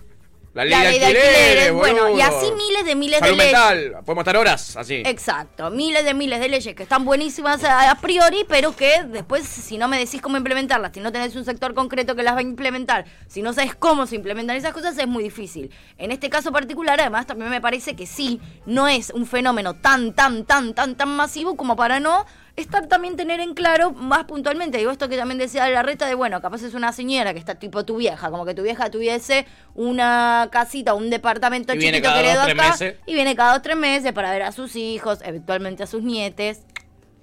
La ley, La de ley de alquileres, alquileres, bueno, y así miles de miles de Salud leyes. mental, podemos estar horas así. Exacto, miles de miles de leyes que están buenísimas a, a priori, pero que después si no me decís cómo implementarlas, si no tenés un sector concreto que las va a implementar, si no sabes cómo se implementan esas cosas, es muy difícil. En este caso particular, además, también me parece que sí, no es un fenómeno tan, tan, tan, tan, tan masivo como para no estar también tener en claro más puntualmente. Digo, esto que también decía de la reta de, bueno, capaz es una señora que está tipo tu vieja, como que tu vieja tuviese una casita, un departamento Y chiquito que acá, meses. y viene cada dos tres meses para ver a sus hijos, eventualmente a sus nietes.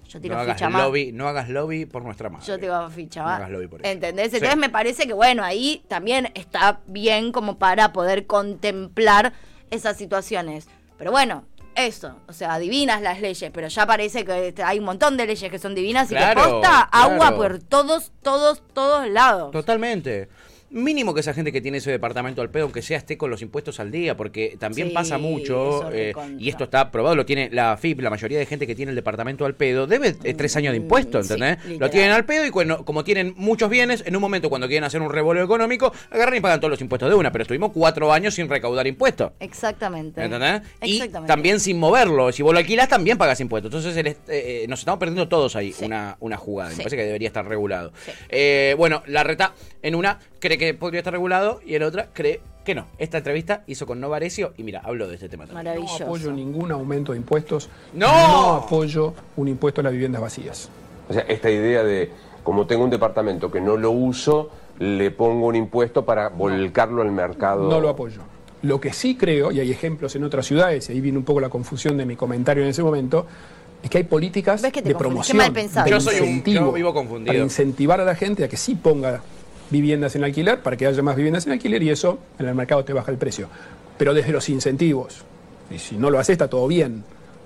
Yo tiro No hagas, ficha más. lobby, no hagas lobby por nuestra madre. Yo tiro ficha No más. hagas lobby por eso. ¿Entendés? Sí. Entonces me parece que, bueno, ahí también está bien como para poder contemplar esas situaciones. Pero bueno, eso, o sea, divinas las leyes, pero ya parece que hay un montón de leyes que son divinas y que posta agua por todos, todos, todos lados. Totalmente. Mínimo que esa gente que tiene ese departamento al pedo, aunque sea esté con los impuestos al día, porque también Sí, pasa mucho, eh, y esto está probado, lo tiene la FIP, la mayoría de gente que tiene el departamento al pedo, debe eh, tres años de Mm, sí, ¿entendés? lo tienen al pedo y cuando, como tienen muchos bienes, en un momento cuando quieren hacer un revuelo económico, agarran y pagan todos los impuestos de una, pero estuvimos cuatro años sin recaudar impuestos. Exactamente. ¿Entendés? Y Exactamente. también sin moverlo. Si vos lo alquilás, también pagas impuestos. Entonces el est- eh, nos estamos perdiendo todos ahí una, una jugada. Me parece que debería estar regulado. Eh, bueno, la reta en una cree que que podría estar regulado y en otra cree que no. Esta entrevista hizo con Novarecio y mira, habló de este tema también. Maravilloso. No apoyo ningún aumento de impuestos. ¡No! No apoyo un impuesto a las viviendas vacías. O sea, esta idea de, como tengo un departamento que no lo uso, le pongo un impuesto para volcarlo al mercado. No lo apoyo. Lo que sí creo, y hay ejemplos en otras ciudades, y ahí viene un poco la confusión de mi comentario en ese momento, es que hay políticas ¿Ves que te de promoción, mal pensado. de Yo soy un- incentivo, yo vivo confundido. para incentivar a la gente a que sí ponga viviendas en alquiler, para que haya más viviendas en alquiler y eso en el mercado te baja el precio. Pero desde los incentivos, y si no lo hace está todo bien.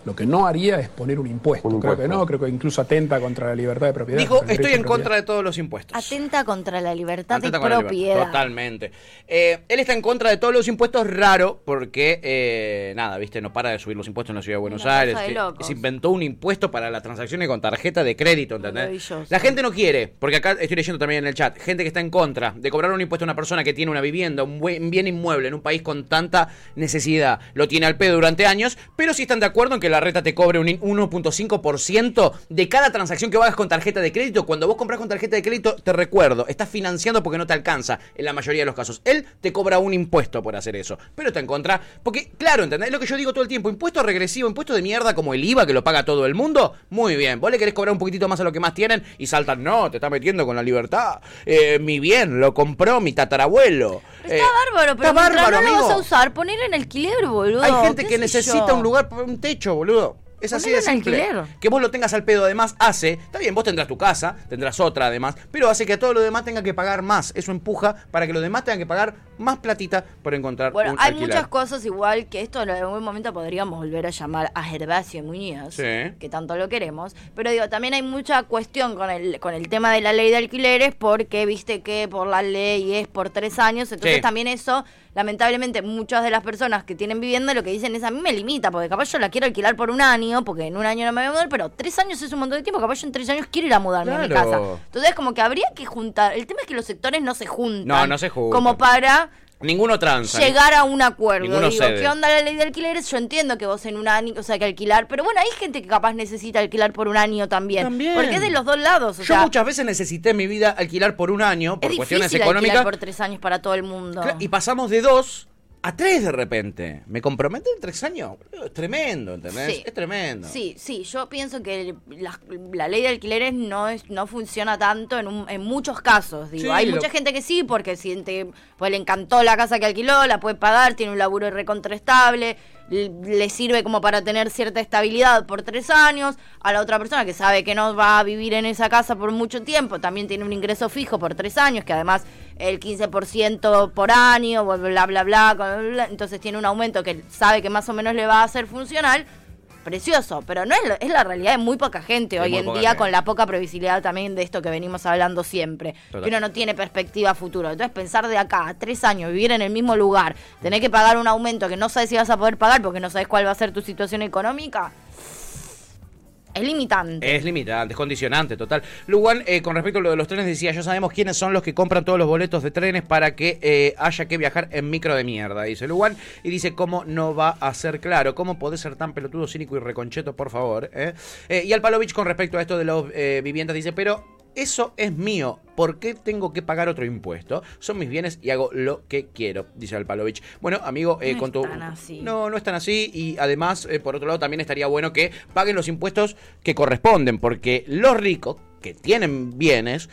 Lo que no haría es poner un impuesto. Creo que no, creo que incluso atenta contra la libertad de propiedad. Dijo, estoy en de contra propiedad". de todos los impuestos. Atenta contra la libertad Atenta de con la libertad. propiedad. Totalmente. Eh, él está en contra de todos los impuestos, raro, porque, eh, nada, viste, no para de subir los impuestos en la ciudad de Buenos Una Aires. que- se inventó un impuesto para las transacciones con tarjeta de crédito, ¿entendés? Maravilloso. La gente no quiere, porque acá estoy leyendo también en el chat, gente que está en contra de cobrar un impuesto a una persona que tiene una vivienda, un buen- bien inmueble en un país con tanta necesidad, lo tiene al pedo durante años, pero sí están de acuerdo en que la reta te cobre un 1.5% de cada transacción que hagas con tarjeta de crédito. Cuando vos compras con tarjeta de crédito, te recuerdo, estás financiando porque no te alcanza en la mayoría de los casos. Él te cobra un impuesto por hacer eso, pero está en contra, porque claro, ¿entendés? Lo que yo digo todo el tiempo, impuesto regresivo, impuesto de mierda como el IVA que lo paga todo el mundo, muy bien. Vos le querés cobrar un poquitito más a lo que más tienen y saltan, no, te está metiendo con la libertad. Eh, mi bien, lo compró mi tatarabuelo. Está Eh, bárbaro, pero está bárbaro, no lo amigo. vas a usar, poner en alquiler, boludo. Hay gente ¿Qué que necesita yo? un lugar, un techo, boludo. Es así de simple. alquiler. Que vos lo tengas al pedo además hace, está bien, vos tendrás tu casa, tendrás otra además, pero hace que a todo lo demás tenga que pagar más. Eso empuja para que los demás tengan que pagar más platita por encontrar Bueno, un hay alquiler. muchas cosas igual que esto en algún momento podríamos volver a llamar a Gervasio Muñoz, Sí. que tanto lo queremos, pero digo, también hay mucha cuestión con el, con el tema de la ley de alquileres porque viste que por la ley es por tres años, entonces Sí. también eso, lamentablemente muchas de las personas que tienen vivienda lo que dicen es a mí me limita, porque capaz yo la quiero alquilar por un año, porque en un año no me voy a mudar, pero tres años es un montón de tiempo, capaz yo en tres años quiero ir a mudarme a mi casa. Entonces como que habría que juntar, el tema es que los sectores no se juntan. No, no se juntan. Como para Ninguno tranza. llegar a un acuerdo. Ninguno Digo, cede. ¿qué onda la ley de alquileres? Yo entiendo que vos en un año, o sea, que alquilar, pero bueno, hay gente que capaz necesita alquilar por un año también. También. Porque es de los dos lados, o Yo sea, muchas veces necesité en mi vida alquilar por un año, por es cuestiones difícil económicas. alquilar por tres años para todo el mundo. Y pasamos de dos a tres de repente. ¿Me comprometen en tres años? Es tremendo, ¿entendés? Sí. Es tremendo. Sí, sí, yo pienso que la, la ley de alquileres no es, no funciona tanto en, un- en muchos casos. Digo, Sí, hay lo- mucha gente que sí, porque siente, pues le encantó la casa que alquiló, la puede pagar, tiene un laburo recontraestable, le sirve como para tener cierta estabilidad por tres años. A la otra persona que sabe que no va a vivir en esa casa por mucho tiempo, también tiene un ingreso fijo por tres años, que además el 15% por año, bla, bla, bla, bla, bla, entonces tiene un aumento que sabe que más o menos le va a hacer funcional precioso, pero no es, la- es la realidad de muy poca gente hoy en día gente. con la poca previsibilidad también de esto que venimos hablando siempre, Total. que uno no tiene perspectiva futuro. Entonces pensar de acá a tres años, vivir en el mismo lugar, tener que pagar un aumento que no sabes si vas a poder pagar porque no sabes cuál va a ser tu situación económica, es limitante. Es limitante, es condicionante, total. Lugan, eh, con respecto a lo de los trenes, decía, ya sabemos quiénes son los que compran todos los boletos de trenes para que eh, haya que viajar en micro de mierda, dice Lugan. Y dice, ¿cómo no va a ser claro? ¿Cómo podés ser tan pelotudo, cínico y reconcheto, por favor? eh? Eh, y al Palovich, con respecto a esto de las viviendas, dice, pero... Eso es mío. ¿Por qué tengo que pagar otro impuesto? Son mis bienes y hago lo que quiero, dice Alpalovich. Bueno, amigo, eh, No con tu. así. No, no es tan así. Y además, eh, por otro lado, también estaría bueno que paguen los impuestos que corresponden. Porque los ricos, que tienen bienes,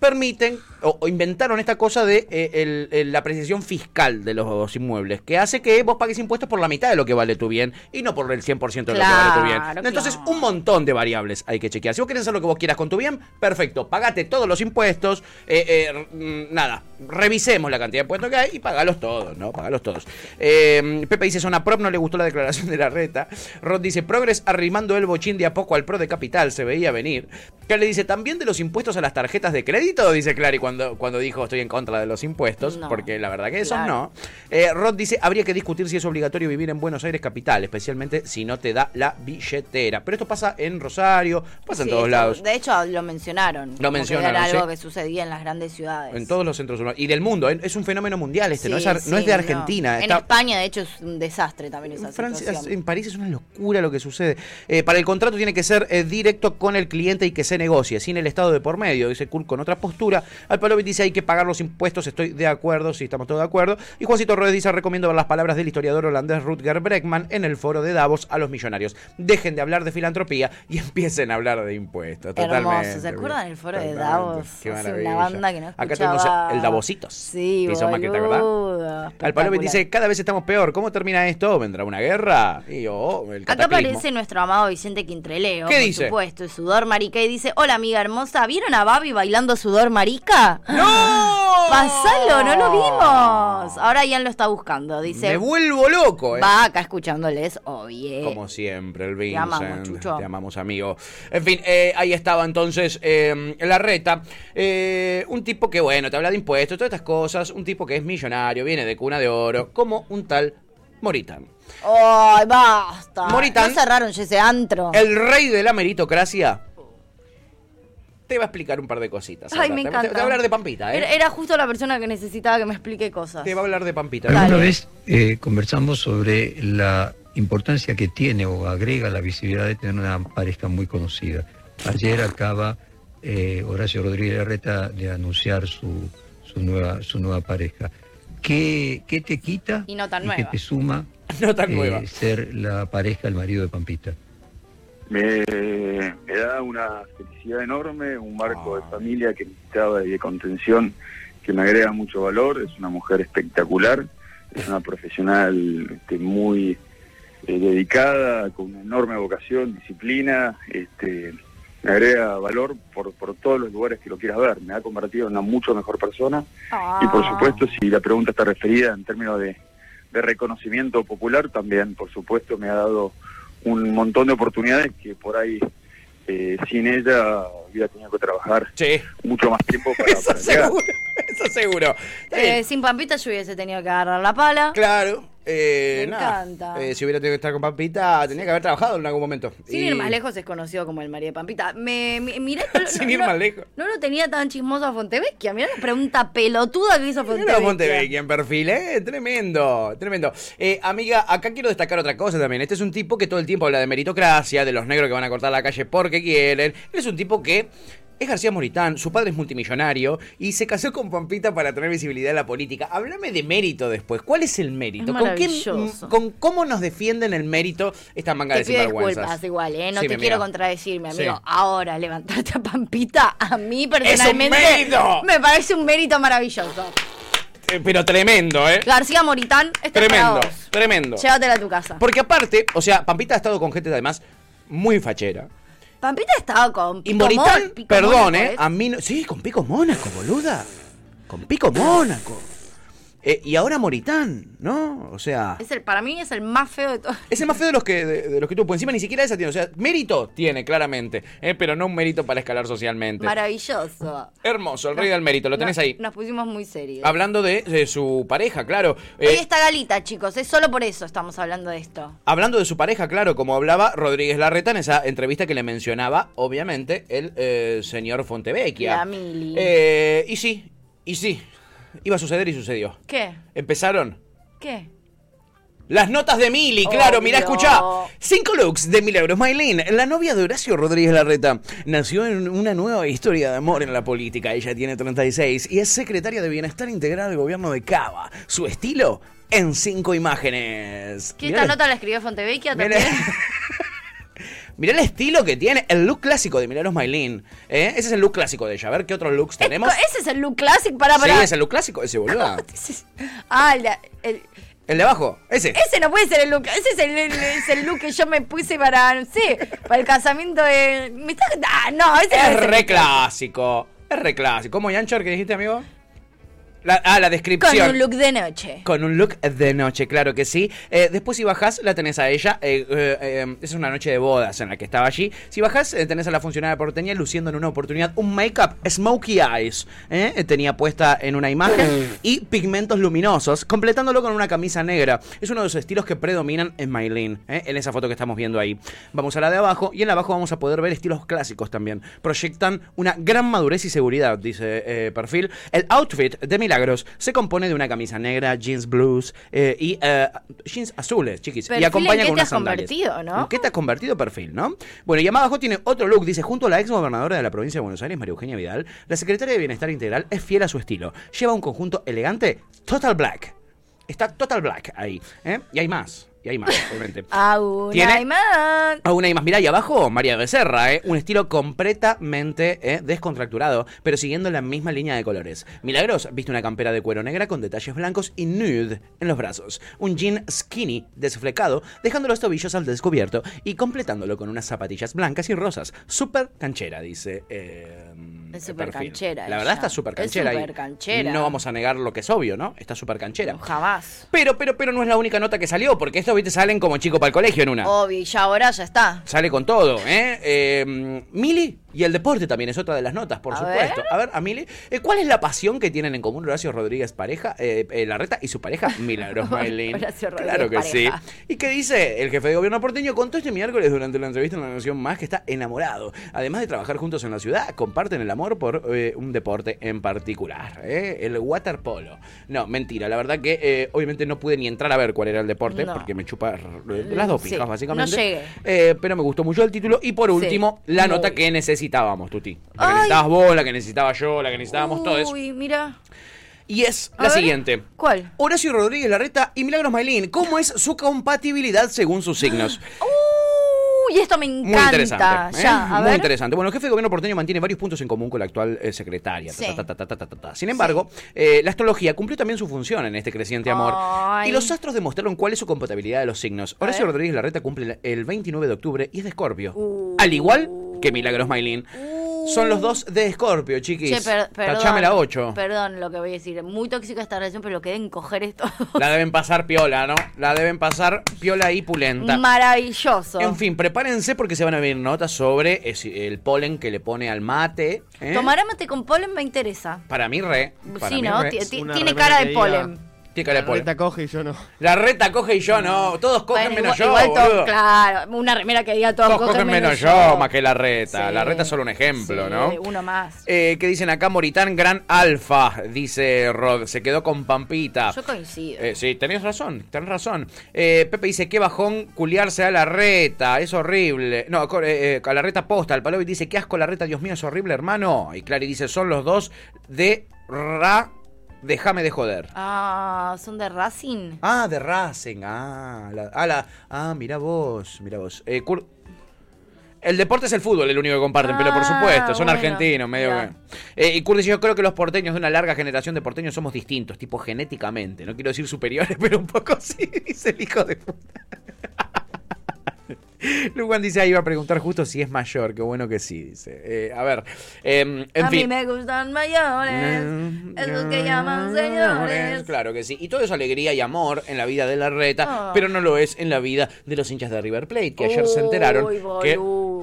permiten o, o inventaron esta cosa de eh, el- el- la apreciación fiscal de los inmuebles, que hace que vos pagues impuestos por la mitad de lo que vale tu bien y no por el 100% de lo que vale tu bien. Claro, Entonces, un montón de variables hay que chequear. Si vos querés hacer lo que vos quieras con tu bien, perfecto, pagate todos los impuestos, eh, eh, mm, nada, revisemos la cantidad de impuestos que hay y pagalos todos, ¿no? Pagalos todos. Eh, Pepe dice, zona prop, no le gustó la declaración de la reta. Rod dice, progres arrimando el bochín de a poco al pro de capital, se veía venir. Que le dice, también de los impuestos a las tarjetas de crédito, dice Clary cuando, cuando dijo estoy en contra de los impuestos, No. porque la verdad que eso Claro. no. Eh, Rod dice, habría que discutir si es obligatorio vivir en Buenos Aires capital, especialmente si no te da la billetera. Pero esto pasa en Rosario, pasa en todos lados. De hecho, lo mencionaron. que mencionaron, Era algo sí. que sucedía en las grandes ciudades. En todos los centros urbanos. Y del mundo, es un fenómeno mundial este, no, es, no es de Argentina. En está- España, de hecho, es un desastre también esa en Francia, situación. en París es una locura lo que sucede. Eh, para el contrato tiene que ser eh, directo con el cliente y que se negocie, sin el Estado de por medio, dice Kurt con otra nuestra postura. Alpalovic dice hay que pagar los impuestos, estoy de acuerdo, sí, estamos todos de acuerdo. Y Juancito Rodríguez dice recomiendo ver las palabras del historiador holandés Rutger Bregman en el foro de Davos a los millonarios. Dejen de hablar de filantropía y empiecen a hablar de impuestos. Totalmente. Hermoso, ¿se acuerdan del foro de. Davos? Qué maravilla. una banda que no Acá tenemos el Davositos. Sí, que Alpalovic espectacular. dice, cada vez estamos peor. ¿Cómo termina esto? ¿Vendrá una guerra? Y yo, el Acá aparece nuestro amado Vicente Quintreleo. ¿Qué por dice? supuesto, el sudor marica. Y dice: Hola, amiga hermosa. ¿Vieron a Babi bailando sudor marica? ¡No! Pasalo, no lo vimos. Ahora Ian lo está buscando. Dice: Me vuelvo loco, eh. Va acá escuchándoles, obvio. Como siempre, el Te Vincent. amamos, Chucho. Te amamos, amigo. En fin, eh, ahí estaba entonces eh, la reta. Eh, un tipo que, bueno, te habla de impuestos, todas estas cosas. Un tipo que es millonario, viene de cuna de oro, como un tal Moritán. ¡Ay, basta! Moritán. No cerraron ese antro. El rey de la meritocracia. Te va a explicar un par de cositas. Ay, ahora. me Te- encanta. Te, va a hablar de Pampita, ¿eh? Era, era justo la persona que necesitaba que me explique cosas. Te va a hablar de Pampita. Alguna vez eh, conversamos sobre la importancia que tiene o agrega la visibilidad de tener una pareja muy conocida. Ayer acaba eh, Horacio Rodríguez Larreta de anunciar su, su, nueva, su nueva pareja. ¿Qué, qué te quita Y no tan y qué nueva. te suma No tan eh, nueva. ser la pareja, el marido de Pampita? Me, me da una felicidad enorme, un marco de familia que necesitaba y de contención que me agrega mucho valor. Es una mujer espectacular, es una profesional este, muy eh, dedicada, con una enorme vocación, disciplina. Este, me agrega valor por, por todos los lugares que lo quieras ver. Me ha convertido en una mucho mejor persona. Y por supuesto, si la pregunta está referida en términos de, de reconocimiento popular, también, por supuesto, me ha dado un montón de oportunidades que por ahí eh, sin ella hubiera tenido que trabajar mucho más tiempo para, para llegar. seguro. Eso seguro. Eh, sin Pampita yo hubiese tenido que agarrar la pala. Claro. Eh, Me nada. encanta. Eh, si hubiera tenido que estar con Pampita, tenía que haber trabajado en algún momento. Sin Y- ir más lejos es conocido como el María de Pampita. Me, me- mirá, Sin no, ir no- más lejos. No lo tenía tan chismoso a Fontevecchia. Mirá la pregunta pelotuda que hizo Fontevecchia. Montevecchia en perfil, ¿eh? Tremendo, tremendo. Eh, amiga, acá quiero destacar otra cosa también. Este es un tipo que todo el tiempo habla de meritocracia, de los negros que van a cortar la calle porque quieren. Él es un tipo que es García Moritán, su padre es multimillonario y se casó con Pampita para tener visibilidad en la política. Háblame de mérito después. ¿Cuál es el mérito? Es ¿Con, qué, con cómo nos defienden el mérito esta manga Te de sinvergüenzas? disculpas igual, ¿eh? No Sí, te quiero contradecir, mi amigo. Sí. Ahora, levantarte a Pampita, a mí personalmente... mérito! Me parece un mérito maravilloso. Eh, Pero tremendo, ¿eh? García Moritán, es Tremendo, tremendo. Llévatela a tu casa. Porque aparte, o sea, Pampita ha estado con gente además muy fachera. Pampita estaba con Y Pico Moritán, Mon- Pico perdón, Mónaco, ¿eh? A mí no- Sí, con Pico Mónaco, boluda. Con Pico Mónaco. Eh, y ahora Moritán, ¿no? O sea, Es el, para mí es el más feo de todos. es el más feo de los que de, de los que tuvo. Encima ni siquiera esa tiene. O sea, mérito tiene, claramente. eh, pero no un mérito para escalar socialmente. Maravilloso. Hermoso, el rey del mérito, lo tenés Nos- ahí. Nos pusimos muy serios. Hablando de, de su pareja, claro. Hoy Eh, está Galita, chicos. Es solo por eso estamos hablando de esto. Hablando de su pareja, claro, como hablaba Rodríguez Larreta en esa entrevista que le mencionaba, obviamente, el eh, señor Fontevecchia. La Mili. Eh, y sí, y sí, iba a suceder y sucedió. ¿Qué? Empezaron ¿Qué? las notas de Mili, claro, mirá, Obvio. escuchá. Cinco looks de Milagros Maylin, la novia de Horacio Rodríguez Larreta, nació en una nueva historia de amor en la política. Ella tiene 36 y es secretaria de Bienestar Integral del gobierno de Cava. Su estilo en cinco imágenes. ¿Qué esta nota la escribió Fontevecchia también? Mirá el estilo que tiene, el look clásico de Milagros Maylin. ¿eh? Ese es el look clásico de ella. A ver qué otros looks tenemos. Ese es el look clásico para Sí, para. es el look clásico, ese boludo. Ah, la- el- El de abajo, ese. ese no puede ser el look. Ese es el, el- es el look que yo me puse para, no sé, para el casamiento de. Me está, ah, no, ese no Es es el re clásico. Es re clásico. ¿Cómo, Yanchor, que dijiste, amigo? La- ah, la Con descripción. un look de noche. Con un look de noche, claro que sí. Eh, después, si bajás, la tenés a ella. Eh, eh, eh, es una noche de bodas en la que estaba allí. Si bajás, tenés a la funcionaria porteña luciendo en una oportunidad un make-up Smokey Eyes. Tenía puesta en una imagen y pigmentos luminosos, completándolo con una camisa negra. Es uno de los estilos que predominan en Maylin, en esa foto que estamos viendo ahí. Vamos a la de abajo y en la abajo vamos a poder ver estilos clásicos también. Proyectan una gran madurez y seguridad, dice perfil. El outfit de Milagros Milagros se compone de una camisa negra, jeans blues eh, y eh, jeans azules, chiquis. Perfil y acompaña en qué con te unas has sandalias. convertido, ¿no? ¿En qué te has convertido perfil, no? Bueno, y abajo tiene otro look. Dice, junto a la ex gobernadora de la provincia de Buenos Aires, María Eugenia Vidal, la secretaria de Bienestar Integral es fiel a su estilo. Lleva un conjunto elegante, total black. Está total black ahí. ¿eh? Y hay más. Y hay más, obviamente. Aún ¿Tiene? hay más. Aún hay más. Mirá, y abajo, María Becerra, ¿eh? un estilo completamente ¿eh? descontracturado, pero siguiendo la misma línea de colores. Milagros viste una campera de cuero negra con detalles blancos y nude en los brazos. Un jean skinny desflecado, dejando los tobillos al descubierto y completándolo con unas zapatillas blancas y rosas. Súper canchera, dice. eh, Es súper canchera. La verdad está súper canchera. Es y súper canchera. No vamos a negar lo que es obvio, ¿no? Está súper canchera. Jamás. Pero, pero, pero no es la única nota que salió, porque estos, viste, salen como chico para el colegio en una. Obvio, y ya ahora ya está. Sale con todo, ¿eh? Eh, Mili y el deporte también es otra de las notas, por A supuesto. ver. A ver, a Mili, eh, ¿cuál es la pasión que tienen en común Horacio Rodríguez pareja, eh, eh, Larreta y su pareja Milagros Maylin? Horacio Rodríguez Claro que pareja. sí. ¿Y qué dice el jefe de gobierno porteño? Contó este miércoles durante la entrevista en La Nación Más que está enamorado. Además de trabajar juntos en la ciudad, comparten el amor por eh, un deporte en particular, ¿eh? el waterpolo. No, mentira, la verdad que eh, obviamente no pude ni entrar a ver cuál era el deporte No. porque me chupa las dos Sí, pijas, básicamente. no llegué. Pero me gustó mucho el título. Y por Sí. último, la nota que necesitábamos, Tuti. La que necesitabas vos, la que necesitaba yo, la que necesitábamos todos. Uy, mira. Y es A la ver. siguiente. ¿Cuál? Horacio Rodríguez Larreta y Milagros Maylin. ¿Cómo es su compatibilidad según sus signos? Uy, esto me Muy encanta. interesante. ¿eh? Ya, a Muy ver. interesante. Bueno, el jefe de gobierno porteño mantiene varios puntos en común con la actual eh, secretaria. Sí. ta, ta, ta. Sin embargo, eh, la astrología cumplió también su función en este creciente amor. Ay. Y los astros demostraron cuál es su compatibilidad de los signos. Horacio Rodríguez Larreta cumple el 29 de octubre y es de Escorpio. Uh. Al igual que Milagros Maylin. Son los dos de Escorpio, chiquis. Che, per- perdón. Tachame la 8. Perdón lo que voy a decir. Muy tóxica esta relación, pero lo que deben coger esto. La deben pasar piola, ¿no? La deben pasar piola y pulenta. Maravilloso. En fin, prepárense porque se van a ver notas sobre el polen que le pone al mate. ¿eh? Tomar mate con polen me interesa. Para mí, re. Para sí, mí, ¿no? re. Tiene cara de diga- polen. Tiene cara de La reta coge y yo no. La reta coge y yo no. Todos cogen Bueno, menos igual, yo, igual todo- claro, una remera que diga todos, Todos cogen menos yo, más que la reta. Sí. La reta es solo un ejemplo, Sí, ¿no? Uno más. Eh, ¿Qué dicen acá? Moritán Gran Alfa, dice Rod. Se quedó con Pampita. Yo coincido. Eh, sí, tenés razón, tenés razón. Eh, Pepe dice, qué bajón culiarse a la reta, es horrible. No, eh, a la reta posta. El Palovi dice, qué asco la reta, Dios mío, es horrible, hermano. Y Clary dice, son los dos de Ra, déjame de joder. Ah, son de Racing. Ah, de Racing, ah, la, ah, la- ah, mira vos, mira vos. Eh, Kurt- el deporte es el fútbol, el único que comparten, pero por Ah, supuesto, son bueno, argentinos, medio que. Eh, y Kurt dice: Yo creo que los porteños de una larga generación de porteños somos distintos, tipo genéticamente. No quiero decir superiores, pero un poco sí, dice el hijo de puta. Lugan dice: Ahí iba a preguntar justo si es mayor. Qué bueno que sí, dice. Eh, a ver, em, en a mí me gustan mayores. Esos que llaman señores. Claro que sí. Y todo es alegría y amor en la vida de la reta, Ah. pero no lo es en la vida de los hinchas de River Plate, que ayer se enteraron que.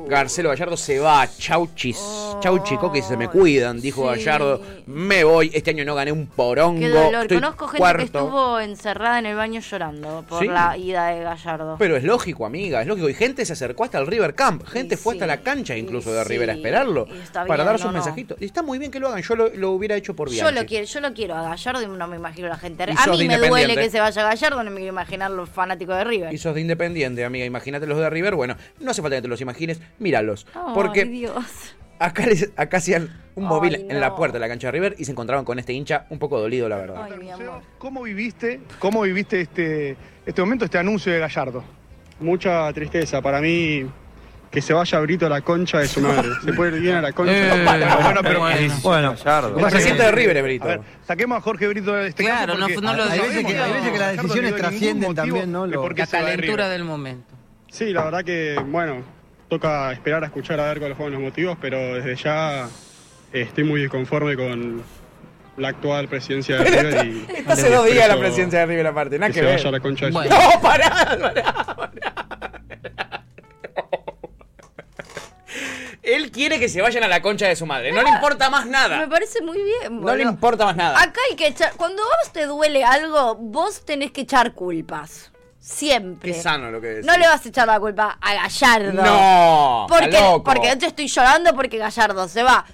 Garcelo Gallardo se va. Chau, chis. Chau, chico, que se me cuidan, dijo Gallardo. Me voy. Este año no gané un porongo. Qué dolor. Estoy Conozco gente cuarto. que estuvo encerrada en el baño llorando por Sí. la ida de Gallardo. Pero es lógico, amiga, es lógico. Y gente se acercó hasta el River Camp. Gente fue hasta la cancha incluso de River a esperarlo. Para bien, dar sus no. mensajitos. Y está muy bien que lo hagan. Yo lo, lo hubiera hecho por Yo Bianchi. lo quiero, yo lo quiero a Gallardo y no me imagino a la gente. A mí me duele que se vaya Gallardo, no me quiero imaginar los fanáticos de River. Y sos de Independiente, amiga. Imagínate los de River. Bueno, no hace falta que te los imagines. Míralos. Ay, porque Dios. acá, les- acá hacían un Ay, móvil en la puerta de la cancha de River y se encontraban con este hincha un poco dolido, la verdad. Ay. ¿Cómo viviste, cómo viviste este, este momento, este anuncio de Gallardo? Mucha tristeza. Para mí, que se vaya Brito a la concha de su madre. Se puede ir bien a la concha. Eh, bueno, pero bueno. bueno. Presidente de River Brito. A ver, saquemos a Jorge Brito de este Claro, caso no- no lo hay sabemos. veces que, hay veces que las decisiones trascienden también, ¿no? de Lo- La de calentura del momento. Sí, la verdad que, bueno, toca esperar a escuchar a ver cuáles fueron los motivos, pero desde ya eh, estoy muy disconforme con la actual presidencia de River y... Está hace dos días la presidencia de River aparte, nada que que, se ver. vaya a la concha de su No, pará, pará, Él quiere que se vayan a la concha de su madre. No le importa más Me nada. parece muy bien. No le boludo. importa más nada. Acá hay que echar. Cuando vos te duele algo, vos tenés que echar culpas. Siempre. Qué sano lo que decís. No le vas a echar la culpa a Gallardo. No, Porque, loco. porque yo estoy llorando porque Gallardo se va.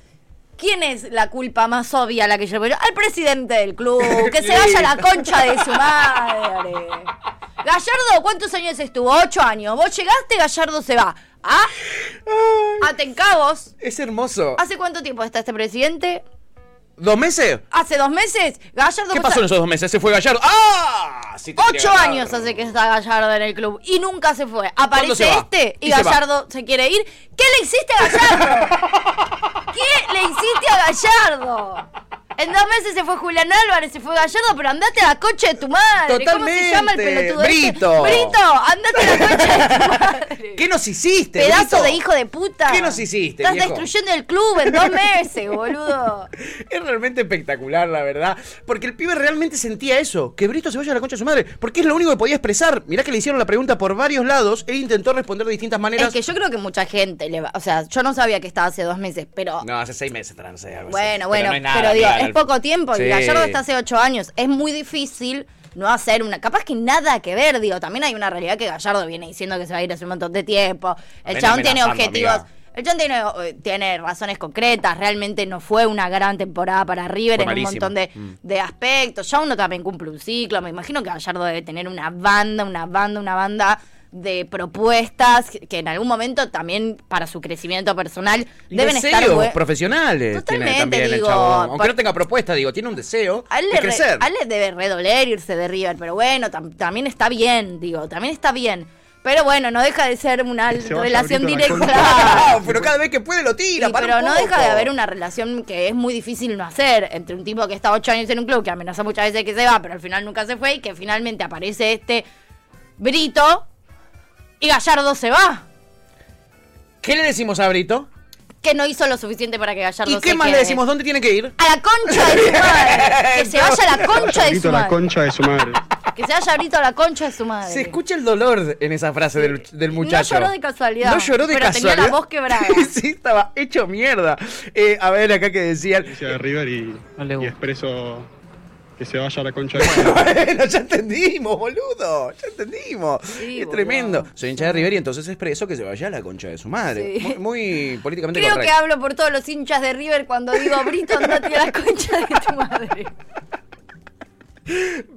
¿Quién es la culpa más obvia la que yo? Al presidente del club, que se vaya a la concha de su madre. Gallardo, ¿cuántos años estuvo? Ocho años. Vos llegaste, Gallardo se va. ¿Ah? Atencabos. Es hermoso. ¿Hace cuánto tiempo está este presidente? ¿Dos meses? ¿Hace dos meses? Gallardo ¿Qué pasó en esos dos meses? Se fue Gallardo. ¡Ah! Sí, Ocho años hace que está Gallardo en el club y nunca se fue. ¿Cuándo Aparece se este y. Gallardo se, quiere ir. ¿Qué le hiciste a Gallardo? ¿Qué le hiciste a Gallardo? En dos meses se fue Julián Álvarez, se fue Gallardo, pero andate a la concha de tu madre. ¿Cómo se llama el Totalmente. pelotudo? este? Brito. Brito, andate a la concha de tu madre. ¿Qué nos hiciste? Pedazo Brito? de hijo de puta. ¿Qué nos hiciste, Estás viejo? destruyendo el club en dos meses, boludo. Es realmente espectacular, la verdad. Porque el pibe realmente sentía eso. Que Brito se vaya a la concha de su madre. Porque es lo único que podía expresar. Mirá que le hicieron la pregunta por varios lados. Él intentó responder de distintas maneras. Es que yo creo que mucha gente le va. O sea, yo no sabía que estaba hace dos meses, pero. No, hace seis meses, no sé, algo así. Bueno, Pero bueno, no pero, digo, es poco tiempo Sí. y Gallardo está hace ocho años. Es muy difícil no hacer una. Capaz que nada que ver, digo. También hay una realidad que Gallardo viene diciendo que se va a ir hace un montón de tiempo. El Ven chabón tiene objetivos. amiga. El tiene, eh, tiene razones concretas. Realmente no fue una gran temporada para River Fue en un montón de, Mm. de aspectos. Ya uno también cumple un ciclo. Me imagino que Gallardo debe tener una banda, una banda, una banda de propuestas que en algún momento también para su crecimiento personal deben deseos estar profesionales Totalmente, tiene también el digo, chabón. Aunque por- no tenga propuesta, digo, tiene un deseo A él, de le re- crecer. a él le debe redoler irse de River, pero bueno, tam- también está bien, digo, también está bien. Pero bueno, no deja de ser una se relación directa. No, pero cada vez que puede lo tira, Sí, para pero un no poco. deja de haber una relación que es muy difícil no hacer entre un tipo que está ocho años en un club, que amenaza muchas veces que se va, pero al final nunca se fue, y que finalmente aparece este Brito y Gallardo se va. ¿Qué le decimos a Brito? Que no hizo lo suficiente para que Gallardo ¿Y se qué más le decimos? ¿Dónde tiene que ir? A la concha de su madre. Que se vaya a la concha de su a la madre. concha de su madre. Que se vaya Brito a la concha de su madre. Se escucha el dolor en esa frase del, del muchacho. No lloró de casualidad. No lloró de pero casualidad. tenía la voz quebrada. sí, estaba hecho mierda. Eh, a ver, acá que decían. de River y, y expreso que se vaya a la concha de su madre. Bueno, ya entendimos, boludo. Ya entendimos. es tremendo. Soy hincha de River y entonces expreso que se vaya a la concha de su madre. Sí. Muy, muy políticamente Creo que hablo por todos los hinchas de River cuando digo Brito, andate a la concha de tu madre.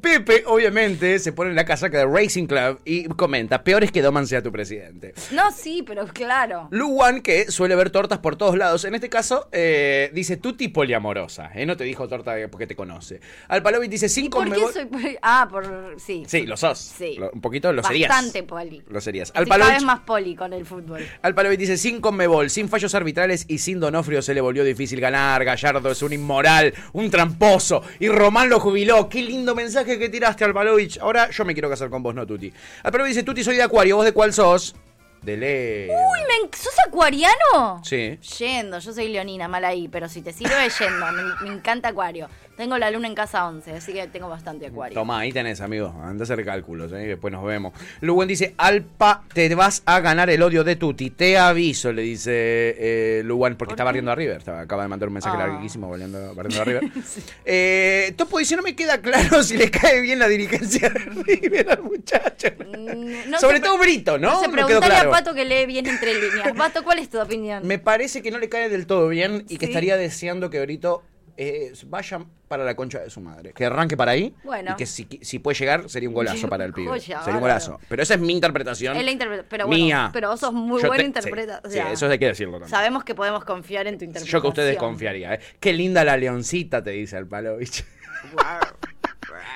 Pepe, obviamente, se pone en la casaca de Racing Club y comenta: Peor es que Doman sea tu presidente. No, sí, pero claro. Luwan, que suele ver tortas por todos lados, en este caso dice dice tuti poliamorosa. ¿eh? No te dijo torta porque te conoce. Alpalovic dice cinco ¿Por qué soy poli? Ah, por. Sí. Sí, lo sos. Sí. Lo- un poquito lo serías. Bastante poli. Lo serías. Estoy cada Alpalovic, vez más poli con el fútbol. Alpalovic dice sin Conmebol, sin fallos arbitrales y sin Donofrio se le volvió difícil ganar. Gallardo es un inmoral, un tramposo. Y Román lo jubiló. Qué lindo mensaje que tiraste, Alpalovic. Ahora yo me quiero casar con vos, no Tuti. Alpalovic dice, Tuti, soy de Acuario. ¿Vos de cuál sos? De Leo. Uy, me ¿sos acuariano? Sí. Yendo, yo soy leonina, mal ahí, pero si te sirve yendo, me, me encanta acuario. Tengo la luna en casa 11, así que tengo bastante acuario. Tomá, ahí tenés, amigo. Anda a hacer cálculos, ¿eh? después nos vemos. Luwen dice, Alpa, te vas a ganar el odio de Tuti. Te aviso, le dice eh, Luwan, porque está barriendo a River. Estaba- acaba de mandar un mensaje Ah. larguísimo barriendo, barriendo a River. eh, Topo dice, no me queda claro si le cae bien la dirigencia de River al muchacho. Mm, No Sobre todo Brito, ¿no? Se preguntaría claro. a Pato que lee bien entre líneas. Pato, ¿cuál es tu opinión? Me parece que no le cae del todo bien y que estaría deseando que Brito eh, vaya para la concha de su madre. Que arranque para ahí Bueno. y que si, si puede llegar sería un golazo para el pibe. Joya, sería un golazo. Pero esa es mi interpretación. Es la interpreta- pero bueno, mía. pero vos sos muy Yo buen te- interpreta- sí, o sí, sea, eso hay que decirlo también. Sabemos que podemos confiar en tu interpretación. Yo que usted desconfiaría. ¿eh? Qué linda la leoncita, te dice el Palovich.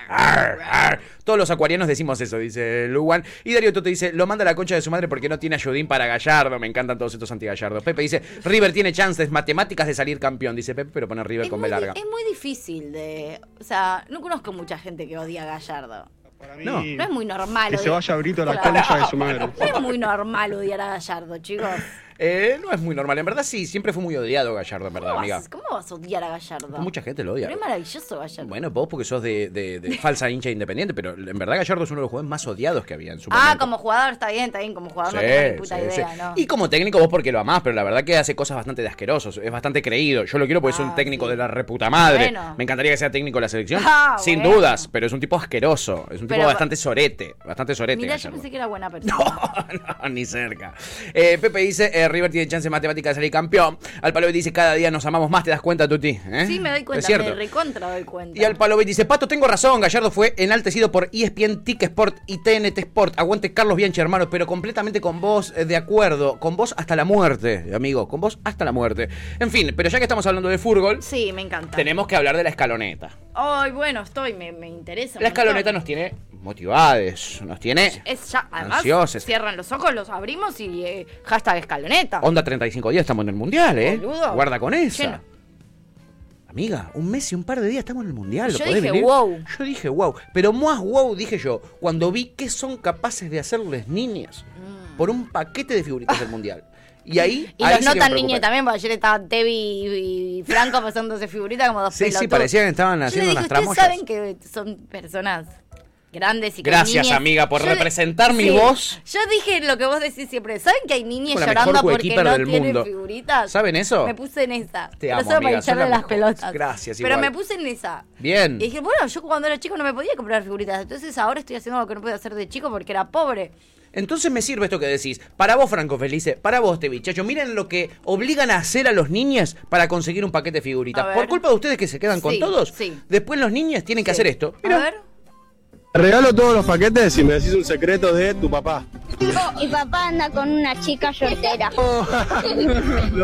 Arr, arr. Todos los acuarianos decimos eso, dice Luwan. Y Darío Toto dice, lo manda a la concha de su madre porque no tiene ayudín para Gallardo. Me encantan todos estos anti-Gallardo. Pepe dice, River tiene chances matemáticas de salir campeón. Dice Pepe, pero pone River con B larga. Es muy difícil de... O sea, no conozco mucha gente que odia a Gallardo. No. No es muy normal. Que se vaya Brito a la Claro. concha de su madre. No es muy normal odiar a Gallardo, chicos. Eh, no es muy normal. En verdad sí, siempre fue muy odiado Gallardo, en verdad, ¿Cómo amiga. vas, cómo vas a odiar a Gallardo? Mucha gente lo odia. Pero es maravilloso Gallardo. Bueno, vos porque sos de, de- de falsa hincha independiente, pero en verdad Gallardo es uno de los jugadores más odiados que había en su ah, momento. como jugador está bien, está bien. Como jugador no tengo ni puta sí, idea, sí. ¿no? Y como técnico vos porque lo amás, pero la verdad que hace cosas bastante de asquerosos, es bastante creído. Yo lo quiero porque es un técnico de la reputa madre. Ah, Bueno. Me encantaría que sea técnico de la selección, Ah, sin bueno. dudas, pero es un tipo asqueroso, es un tipo Pero- bastante sorete, bastante sorete. Mira, yo pensé que era buena persona. No, ni cerca. Eh, Pepe dice, River tiene chance matemática de salir campeón. Al Palovic dice, cada día nos amamos más, ¿te das cuenta, Tuti? ¿Eh? Sí, me doy cuenta, cierto. me recontra doy cuenta. Y al Palovic dice, Pato, tengo razón, Gallardo fue enaltecido por ESPN, TIC Sport y TNT Sport. Aguante Carlos Bianchi, hermano, pero completamente con vos eh, de acuerdo. Con vos hasta la muerte, amigo. Con vos hasta la muerte. En fin, pero ya que estamos hablando de fútbol, Sí, me encanta. tenemos que hablar de la escaloneta. Ay, bueno, estoy, me, me interesa. La escaloneta montón. nos tiene motivades, nos tiene Es ya, además, ansiosos. cierran los ojos, los abrimos y eh, hashtag escaloneta. Onda 35 días, estamos en el mundial, ¿eh? Boludo. Guarda con esa. Lleno. Amiga, un mes y un par de días estamos en el mundial. ¿lo Yo dije, venir? wow. Yo dije wow. Pero más wow dije yo cuando vi qué son capaces de hacerles niñas por un paquete de figuritas del mundial. Y ahí. Y ahí los no tan niños también, porque ayer estaban Tevi y, y Franco pasándose figuritas como dos Sí, sí, parecían que estaban Yo haciendo le dije, unas ustedes tramoyas. saben que son personas grandes y que Gracias, niñas- amiga, por Yo representar mi Sí. voz. Yo dije lo que vos decís siempre. ¿Saben que hay niñas la llorando porque no del tienen mundo. figuritas? ¿Saben eso? Me puse en esa. Te Pero amo, solo para amiga, echarle la las pelotas. Gracias, Pero igual. me puse en esa. Bien. Y dije, bueno, yo cuando era chico no me podía comprar figuritas. Entonces ahora estoy haciendo lo que no podía hacer de chico porque era pobre. Entonces me sirve esto que decís. Para vos, Franco Felice, para vos, te bichacho. Miren lo que obligan a hacer a los niños para conseguir un paquete de figuritas. Por culpa de ustedes que se quedan con todos. sí. Después los niños tienen que hacer esto. A ver. Regalo todos los paquetes si me decís un secreto de tu papá. Mi papá anda con una chica soltera.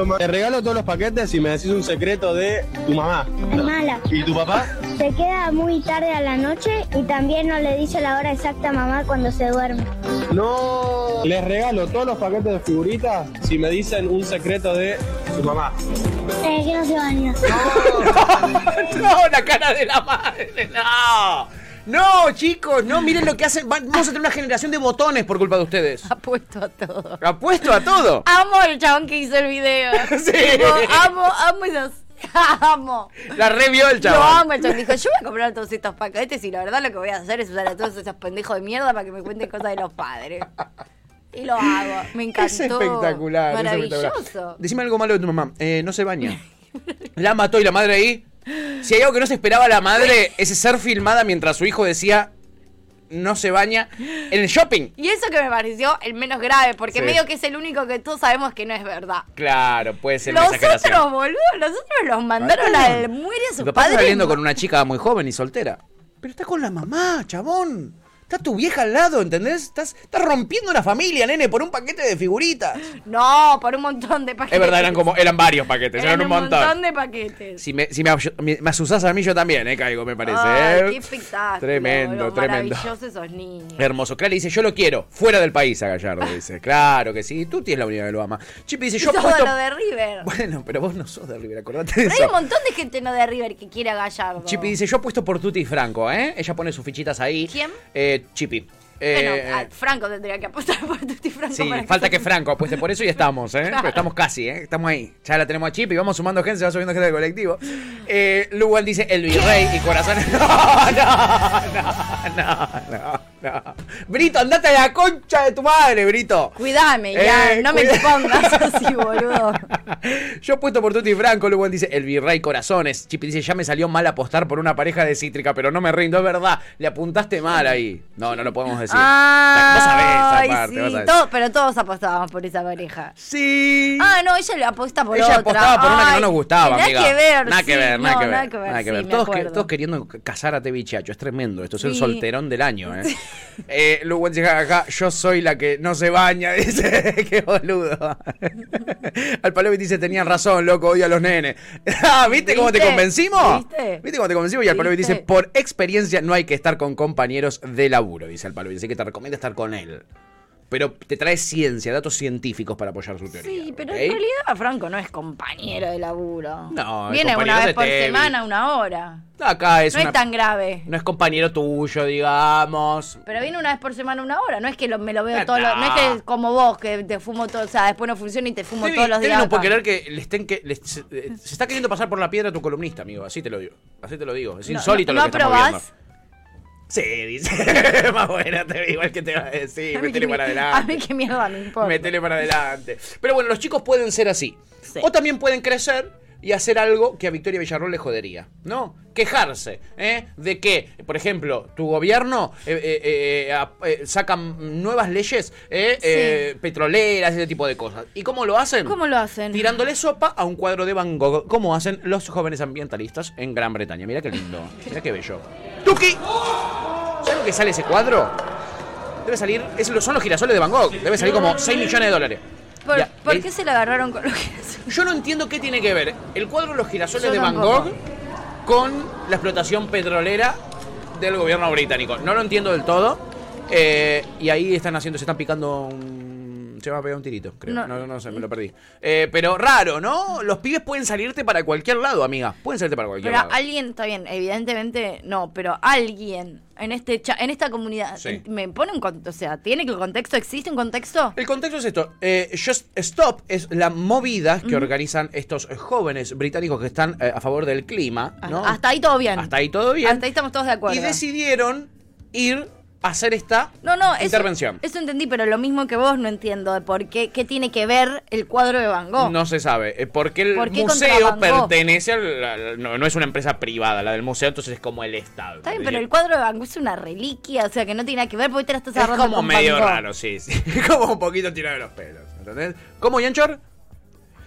Ma- Te regalo todos los paquetes si me decís un secreto de tu mamá. Mala. ¿Y tu papá? Se queda muy tarde a la noche y también no le dice la hora exacta a mamá cuando se duerme. No. Les regalo todos los paquetes de figuritas si me dicen un secreto de tu mamá. Eh, que no se baña. no, la cara de la madre, no. No, chicos, no, miren lo que hacen. Va- Vamos a tener una generación de botones por culpa de ustedes. Apuesto a todo. Apuesto a todo. Amo el chabón que hizo el video. Sí. Tipo, amo, amo esos. Amo. La revió el Lo chaval. amo, el chabón dijo, yo voy a comprar todos estos paquetes y la verdad lo que voy a hacer es usar a todos esos pendejos de mierda para que me cuenten cosas de los padres. Y lo hago, me encantó. Es espectacular. es espectacular. Maravilloso. Decime algo malo de tu mamá. Eh, no se baña. La mató y la madre ahí. Si hay algo que no se esperaba la madre, es ser filmada mientras su hijo decía no se baña en el shopping. Y eso que me pareció el menos grave, porque Sí. medio que es el único que todos sabemos que no es verdad. Claro, puede ser Los otros, boludo, los otros los mandaron al muere a su padre. saliendo con una chica muy joven y soltera. Pero está con la mamá, chabón. Está tu vieja al lado, ¿entendés? Estás, estás rompiendo una familia, nene, por un paquete de figuritas. No, por un montón de paquetes. Es verdad, eran como, eran varios paquetes, eran, Eran un montón. de paquetes. Si me, si me, me, me asusás a mí, yo también, eh, caigo, me parece. Ay, eh. qué espectáculo. Tremendo, tremendo. Maravillosos esos niños. Hermoso. Clara dice, yo lo quiero, fuera del país a Gallardo, dice. Claro que sí, tú tienes la única que lo ama. Chipi dice, Y yo todo apuesto... lo de River. Bueno, pero vos no sos de River, acordate de Pero hay un montón de gente no de River que quiere a Gallardo. Chipi dice, yo apuesto por Tuti y Franco, ¿eh? Ella pone sus fichitas ahí. ¿Quién? Eh, Chipi. Bueno, Eh, Franco tendría que apostar por Tutti Franco. Sí, para falta que Franco apueste por eso y estamos, ¿eh? Claro. Pero estamos casi, ¿eh? Estamos ahí. Ya la tenemos a Chip y vamos sumando gente, se va subiendo gente del colectivo. Eh, Lugan dice el virrey y corazones. No, no, no, no, no. Brito, andate a la concha de tu madre, Brito. Cuidame, ya, Eh, no me cuida- te pongas así, boludo. Yo apuesto por Tuti y Franco, Lugan dice el virrey corazones. Chipi dice, ya me salió mal apostar por una pareja de cítrica, pero no me rindo, es verdad. Le apuntaste mal ahí. No, no lo podemos decir. Vos sabés Ay, esa parte, sí, vos sabés. todo- pero todos apostábamos por esa pareja. Sí. Ah, no, ella le apuesta por Ella otra. apostaba por una que no nos gustaba, nada amiga. que ver, nada que ver, nada no, que ver. nada que ver, nada que sí, ver. me Todos, que- acuerdo. todos queriendo casar a Tevichacho. Es tremendo. Esto es el solterón del año, ¿eh? eh Luego dice, jajaja, yo soy la que no se baña. Dice, qué boludo. Al Palovi dice, tenían razón, loco, odio a los nenes. Ah, ¿Viste cómo te convencimos? ¿Viste? ¿Viste cómo te convencimos? Y al Palovi dice, por experiencia no hay que estar con compañeros de laburo, dice al Palovi. Así que te recomienda estar con él. Pero te trae ciencia, datos científicos para apoyar su teoría. Sí, pero en realidad Franco no es compañero de laburo. No, es Viene una vez por semana, una hora. Acá es no una- es tan grave. No es compañero tuyo, digamos. Pero viene una vez por semana, una hora. No es que lo- me lo veo Eh, todos los... No es no. que como vos, que te fumo todo... O sea, después no funciona y te fumo todos los días. no puede acá. creer que le estén que le- se, eh, se está queriendo pasar por la piedra a tu columnista, amigo. Así te lo digo. Así te lo digo. Es No, insólito no- lo ¿no que estamos aprobás? viendo. Sí, dice. Más buena, te igual que te va a decir. A Métele para mi- adelante. A mí qué mierda me importa. Métele para adelante. Pero bueno, los chicos pueden ser así. O también pueden crecer y hacer algo que a Victoria Villarroel le jodería, ¿no? Quejarse, ¿eh? De que, por ejemplo, tu gobierno eh, eh, eh, saca nuevas leyes eh, petroleras, ese tipo de cosas. ¿Y cómo lo hacen? ¿Cómo lo hacen? Tirándole sopa a un cuadro de Van Gogh, como hacen los jóvenes ambientalistas en Gran Bretaña. Mira qué lindo, mira qué bello. ¿Sabes lo que sale ese cuadro? Debe salir, es lo- son los girasoles de Van Gogh, debe salir como 6 millones de dólares. ¿Por, Ya, por ¿ves? qué se le agarraron con los girasoles? Yo no entiendo qué tiene que ver el cuadro de los girasoles Yo de Van. Gogh con la explotación petrolera del gobierno británico. No lo entiendo del todo. eh, y ahí están haciendo, se están picando un... Se va a pegar un tirito, creo. No. No, no, sé, me lo perdí. Eh, pero raro, ¿no? Los pibes pueden salirte para cualquier lado, amiga. Pueden salirte para cualquier Pero lado. alguien, está bien, evidentemente no, pero alguien en este cha- en esta comunidad Sí. me pone un contexto, o sea, ¿tiene que el contexto? ¿Existe un contexto? El contexto es esto. eh, Just Stop es la movida que organizan estos jóvenes británicos que están eh, a favor del clima, ¿no? Hasta ahí todo bien. Hasta ahí todo bien. Hasta ahí estamos todos de acuerdo. Y decidieron ir hacer esta no, no, intervención. Eso entendí, pero lo mismo que vos no entiendo de por qué, qué tiene que ver el cuadro de Van Gogh. No se sabe, eh, porque el ¿Por qué contra museo pertenece al, al- no, no es una empresa privada, la del museo, entonces es como el Estado. Está bien, pero el cuadro de Van Gogh es una reliquia, o sea, que no tiene nada que ver porque te la estás es agarrando como con medio Van Gogh. raro, sí, sí. como un poquito tirado de los pelos, ¿entendés? ¿Cómo, Yanchor?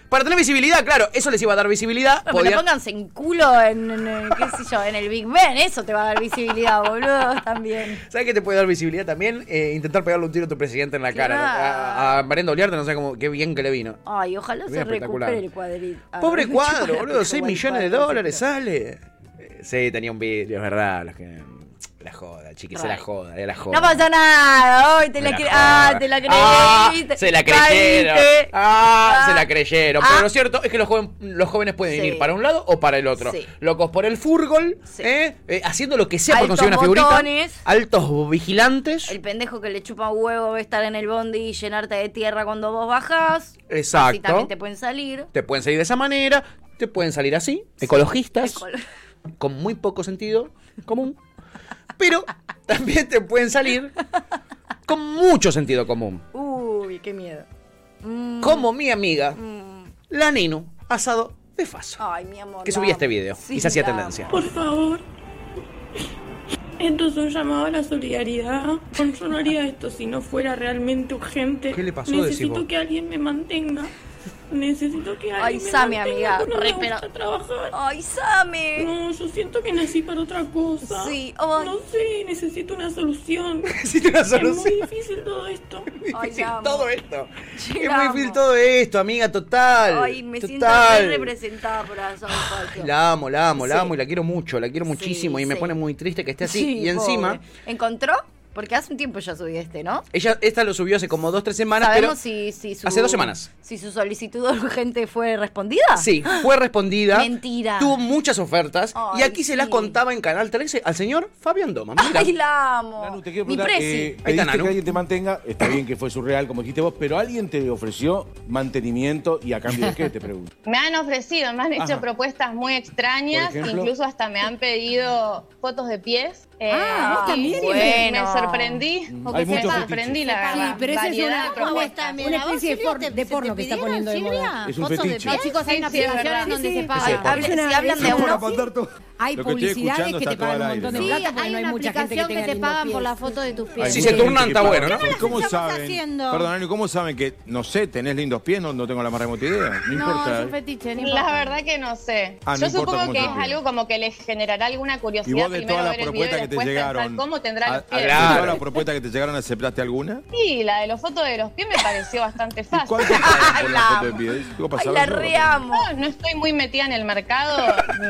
Para tener visibilidad, claro, eso les iba a dar visibilidad. No, pero podían- pónganse en culo en, en, en, qué sé yo, en el Big Ben, eso te va a dar visibilidad, boludo, también. ¿Sabes qué te puede dar visibilidad también? Eh, intentar pegarle un tiro a tu presidente en la cara. A, a Mariano Oliarte, no sé cómo, qué bien que le vino. Ay, ojalá Bien se recupere el cuadrito. Ah, Pobre cuadro, boludo, 6 chupa el millones de dólares sale. Eh, Sí, tenía un vídeo, es verdad. Los que... La joda, chiqui, se la joda, era la joda. No pasa nada, hoy te la, cre- ah, te la Ah, creíste. se la creyeron. Ah, Ah. se la creyeron. Ah. Pero lo cierto es que los, joven- los jóvenes pueden Sí. ir para un lado o para el otro. Sí. Locos por el furgol, ¿eh? Eh, haciendo lo que sea por Altos conseguir una figurita. Altos vigilantes. El pendejo que le chupa un huevo estar en el bondi y llenarte de tierra cuando vos bajás. Así Exacto. también te pueden salir. Te pueden salir de esa manera, te pueden salir así, ecologistas, Ecolo- con muy poco sentido común, pero también te pueden salir con mucho sentido común. Uy, qué miedo. Mm, Como mi amiga, mm. la Ninu, asado de faso, Ay, mi amor. que subía este video Sí, y se hacía tendencia. Por favor. Esto es un llamado a la solidaridad. Yo no haría esto si no fuera realmente urgente. ¿Qué le pasó, Necesito que alguien me mantenga. Necesito que alguien Ay, me amiga, No re, me pero- trabajar. Ay, Sami. No, yo siento que nací para otra cosa. Sí, ay. No sé, necesito una solución. Necesito una Es solución. muy difícil todo esto. Ay, difícil todo esto. Es muy difícil todo esto, amiga, total. Ay, me siento total. re representada por Falso. La amo, la amo, la Sí. amo y la quiero mucho, la quiero muchísimo y me pone muy triste que esté así. Sí, y encima, pobre. ¿Encontró? Porque hace un tiempo ya subí este, ¿no? ella, esta lo subió hace como dos, tres semanas, pero ¿Sabemos si, si su... hace dos semanas. Si su solicitud urgente fue respondida? Sí, fue respondida. Mentira. Tuvo muchas ofertas y aquí se las contaba en Canal 13 al señor Fabián Doma. Mira. Ay, la amo. Te quiero Mi preguntar, presi. eh, Ahí está, Nanu. que alguien te mantenga, está bien que fue surreal, como dijiste vos, pero alguien te ofreció mantenimiento y a cambio de qué, te pregunto. Me han ofrecido, me han hecho Ajá. propuestas muy extrañas, incluso hasta me han pedido fotos de pies. Eh, Ah, vos también, bueno. Me sorprendí. Hay me muchos sorprendí, la verdad. Sí, pero esa es una, de una, especie de, por- de porno que está poniendo de moda. Es un fetiche. No, chicos, hay Sí, una sí, aplicación donde Sí, se paga. Si hablan de uno... Hay que publicidades que te pagan un montón de plata porque hay no hay una mucha gente que tenga que te pagan por la foto de tus pies. Si se turnan, está bueno, ¿no? ¿Qué ¿Cómo saben? haciendo? Perdón, Ani, ¿cómo saben que, no sé, tenés lindos pies? No, no tengo la más remota idea. No, No, importa. es un fetiche, La verdad que no sé. Ah, Yo supongo que es algo como que les generará alguna curiosidad primero ver el video que te llegaron. cómo tendrá los pies. de Claro. todas las propuestas que te llegaron, ¿aceptaste alguna? Sí, la de los fotos de los pies me pareció bastante fácil. ¿Cuánto por La la foto de pies? Ay, la reamo. No, no estoy muy metida en el mercado.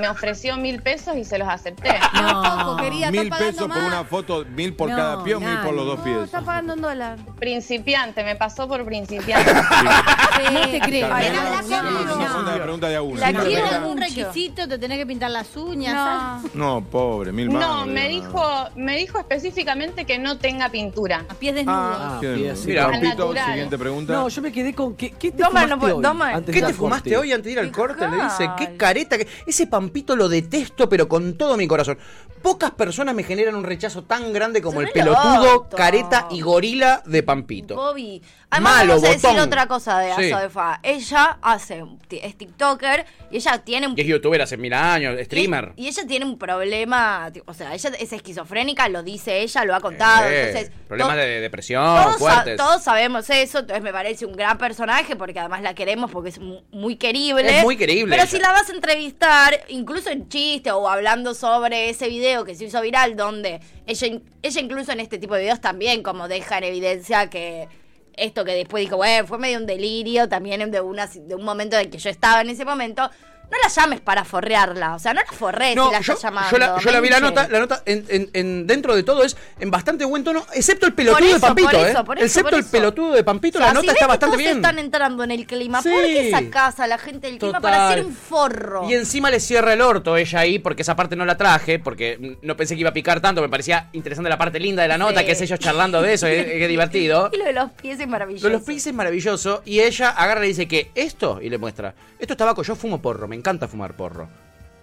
Me ofreció mil pesos y se los acepté. No, querida, Mil pesos por una foto, mil por No, cada pie o mil por los dos No, pies. está pagando en dólar. Principiante, me pasó por principiante. No te creo. Ay, Pero no, no, no, no, no, una pregunta de a uno. La algún requisito, te tenés que pintar las uñas. No. No, pobre, mil más. No, me digo, dijo, me dijo específicamente que no tenga pintura. A pies desnudos. Ah, bien, sí. Mira, Al Pampito, natural. siguiente pregunta. No, yo me quedé con. ¿Qué, qué te Doma, no fumaste hoy? Doma. antes ¿Qué de te ir al fumaste corte? hoy antes de ir al corte? Le dice, qué careta. que- Ese pampito lo detesto pero con todo mi corazón. Pocas personas me generan un rechazo tan grande como Son el el pelotudo, orto. careta y gorila de Pampito. Bobby. Además, Malo, vamos a decir otra cosa de Sí. Azoefa. Ella hace, es TikToker y ella tiene un Y es youtuber hace mil años, streamer. Y ella tiene un problema, o sea, ella es esquizofrénica, lo dice ella, lo ha contado. Eh, entonces, problemas de depresión, todos, fuertes. todos sabemos eso, entonces me parece un gran personaje porque además la queremos porque es mu- muy querible. Es muy querible Pero ella. si la vas a entrevistar, incluso en chiste o hablando sobre ese video que se hizo viral, donde ella, ella incluso en este tipo de videos también como deja en evidencia que esto que después dijo, bueno, fue medio un delirio también de, una, de un momento en que yo estaba en ese momento. No la llames para forrearla, o sea, no la forrees No, si la yo, estás llamando. yo la, yo la vi la nota, la nota en, en- en- dentro de todo es en bastante buen tono, excepto el pelotudo de Pampito, por eso, ¿eh? por eso, excepto por el pelotudo de Pampito, O sea, la nota si ves está que bastante todos bien. están entrando en el clima. Sí. ¿Por qué sacás a la gente del clima para hacer un forro? Y encima le cierra el orto ella ahí, porque esa parte no la traje, porque no pensé que iba a picar tanto, me parecía interesante la parte linda de la nota, Sí. que es ellos charlando de eso, es, es divertido. Y lo de los pies es maravilloso. Lo de los pies es maravilloso, y ella agarra y dice que esto, y le muestra, esto es tabaco, yo fumo porro, me encanta fumar porro.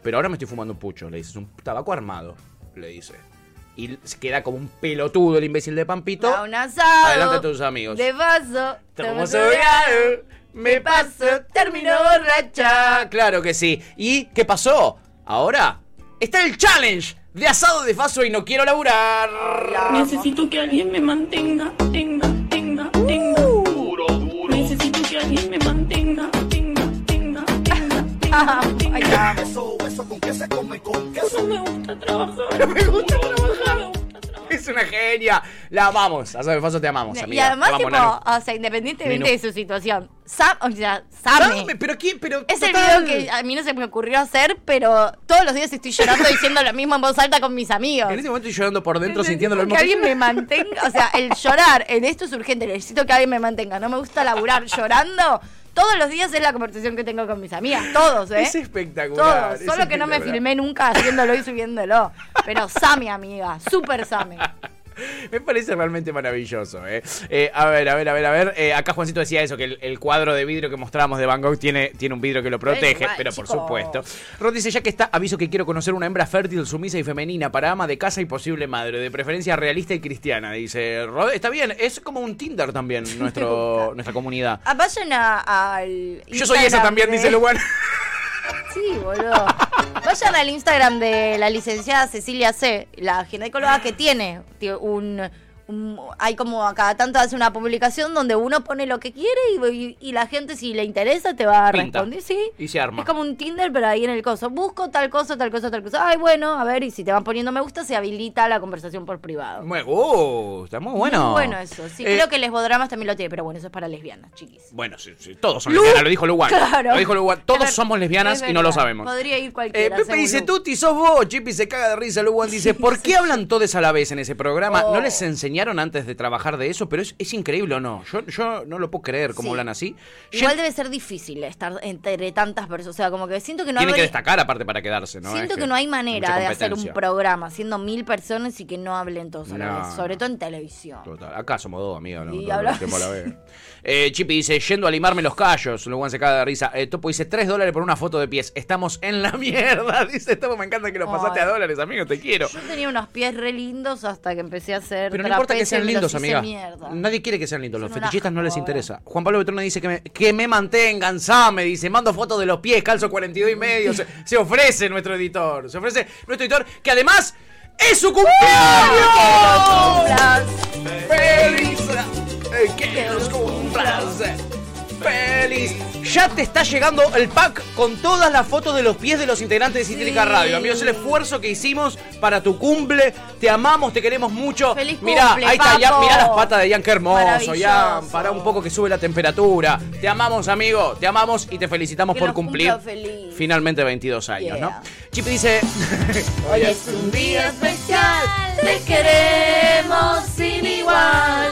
Pero ahora me estoy fumando un pucho, le dice, es un tabaco armado, le dice. Y se queda como un pelotudo el imbécil de Pampito. Da un asado. Adelante a tus amigos. De vaso. Estamos tomo sobrados, me paso, termino borracha. Claro que sí. ¿Y qué pasó? Ahora está el challenge de asado de faso y no quiero laburar. Necesito que alguien me mantenga, tenga, tenga, tenga. Duro, duro. Necesito que alguien me mantenga, tenga, tenga, tenga, tenga, tenga. Eso, eso con que se come con queso. No me gusta trabajar. No me gusta trabajar. Es una genia. La amamos. De faso te amamos, amiga. Y además, Te tipo, amamos, o sea, independientemente Nenu. de su situación, Sam, o sea, pero quién, pero Es el video que a mí no se me ocurrió hacer, pero todos los días estoy llorando diciendo lo mismo en voz alta con mis amigos. En este momento estoy llorando por dentro, sintiendo lo que mismo. alguien me mantenga, o sea, el llorar, en esto es urgente, necesito que alguien me mantenga, no me gusta laburar llorando. Todos los días es la conversación que tengo con mis amigas, todos, ¿eh? Es espectacular. Todos, es solo que no me filmé nunca haciéndolo y subiéndolo. Pero Sami, amiga, súper Sami. Me parece realmente maravilloso. ¿eh? Eh, a ver, a ver, a ver, a ver. Eh, acá Juancito decía eso, que el, el cuadro de vidrio que mostrábamos de Van Gogh tiene, tiene un vidrio que lo protege, pero por supuesto. Rod dice, ya que está, aviso que quiero conocer una hembra fértil, sumisa y femenina para ama de casa y posible madre, de preferencia realista y cristiana. Dice, Rod, está bien, es como un Tinder también nuestro, nuestra comunidad. Ah, Vayan al. Yo soy esa también, de- dice Luan. Sí, boludo. Vayan al Instagram de la licenciada Cecilia C, la ginecóloga que tiene un- Hay como a cada tanto hace una publicación donde uno pone lo que quiere y, y- y la gente, si le interesa, te va a Pinta. responder. Sí. Y se arma. Es como un Tinder, pero ahí en el coso. Busco tal cosa, tal cosa, tal cosa. Ay, bueno, a ver, y si te van poniendo me gusta, se habilita la conversación por privado. Muy, uh, está muy bueno. Muy bueno eso. Sí, Eh, creo que Lesbodramas también lo tiene, pero bueno, eso es para lesbianas, chiquis. Bueno, sí, sí, todos son Lu- lesbianas, lo dijo Luwan. Claro. Lo dijo Luwan. Todos ver- somos lesbianas es y no lo sabemos. Podría ir Eh, cualquiera. Pepe según dice. Tuti, sos vos. Chippy se caga de risa. Luwan dice, ¿por qué hablan todos a la vez en ese programa? Oh. ¿No les enseñaron antes de trabajar de eso? Pero es, es increíble o no. Yo, yo no lo puedo creer cómo Sí. hablan así. Igual Jen- debe ser difícil estar entre tantas personas. O sea, como que siento que no Tienen que habría- destacar aparte para quedarse, ¿no? Siento Es que, no hay manera de hacer un programa siendo mil personas y que no hablen todos a la vez. Sobre todo en televisión. Total. Acá somos dos, amiga. ¿no? Y hablamos- la vez. Eh, Chippy dice, yendo a limarme los callos. Luego se caga de risa. Eh, Topo dice, 3 dólares por una foto de pies. Estamos en la mierda. Dice Topo, me encanta que lo pasaste Ay. a dólares, amigo. Te quiero. Yo tenía unos pies re lindos hasta que empecé a hacer Pero no importa que sean me lindos, amiga. mierda. Nadie quiere que sean lindos. Los Son fetichistas no les joda. interesa. Juan Pablo Betrona dice que me, que me mantengan, Same. Dice, mando fotos de los pies, calzo 42 y medio. Se, se ofrece nuestro editor. Se ofrece nuestro editor, que además es su cumpleaños. ¡Feliz! eh, ¡Que los cumplas! ¡Feliz! Ya te está llegando el pack con todas las fotos de los pies de los integrantes de Cítrica Sí. Radio. Amigos, el esfuerzo que hicimos para tu cumple. Te amamos, te queremos mucho. Feliz Mirá, cumple, ahí está, ya, mirá las patas de Ian, qué hermoso. Ya, para un poco que sube la temperatura. Te amamos, amigo. Te amamos y te felicitamos Que por cumplir feliz. finalmente 22 años, Yeah. ¿no? Chip dice. Hoy es un día especial, te queremos sin igual,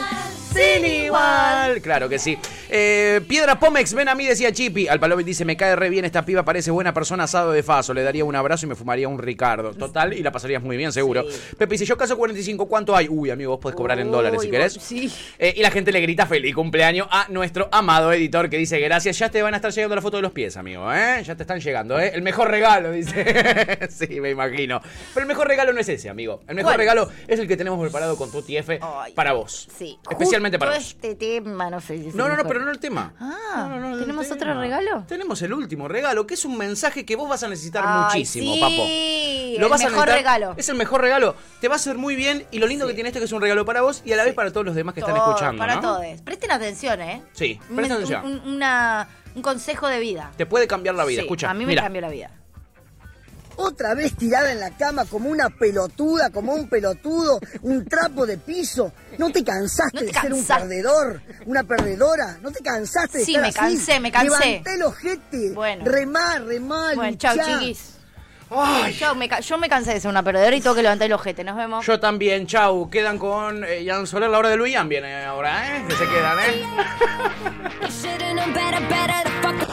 sin igual. claro que sí. Eh, Piedra Pomex, ven a mí, decía Chipi. Al Palovic dice, me cae re bien esta piba, parece buena persona, asado de faso. Le daría un abrazo y me fumaría un Ricardo. Total, y la pasarías muy bien, seguro. Pepe dice, yo caso 45, ¿cuánto hay? Uy, amigo, vos podés cobrar en dólares si querés. Sí. Eh, y la gente le grita feliz cumpleaños a nuestro amado editor que dice gracias. Ya te van a estar llegando la foto de los pies, amigo, ¿eh? Ya te están llegando, ¿eh? El mejor regalo, dice. sí, me imagino. Pero el mejor regalo no es ese, amigo. El mejor regalo es el que tenemos preparado con Tuti F para vos. Sí. Especialmente Para vos. este tema, no sé si No, no, no, pero no el tema. Ah, ¿tenemos otro regalo? Tenemos el último regalo, que es un mensaje que vos vas a necesitar Ay, muchísimo, sí, papo. el mejor necesitar. regalo. Es el mejor regalo. Te va a hacer muy bien y lo lindo que tiene esto es que es un regalo para vos y a la vez para todos los demás que están escuchando, Para ¿no? todos. Presten atención, ¿eh? Sí, presta atención. Un, un- una- un consejo de vida. Te puede cambiar la vida, escucha. A mí me mira. cambió la vida. Otra vez tirada en la cama como una pelotuda, como un pelotudo, un trapo de piso. ¿No te cansaste No te de ser un perdedor, una perdedora? ¿No te cansaste de Sí, estar me así? cansé, me cansé. Levanté el ojete. Bueno. Remá, remá, Bueno, chao, luchá. chiquis. Yo me, ca- yo me cansé de ser una perdedora y tengo que levantar el ojete. Nos vemos. Yo también, chau. Quedan con eh, Jan Soler, la hora de Luian viene ahora, ¿eh? Que se quedan, ¿eh?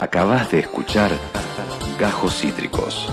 Acabas de escuchar Gajos Cítricos.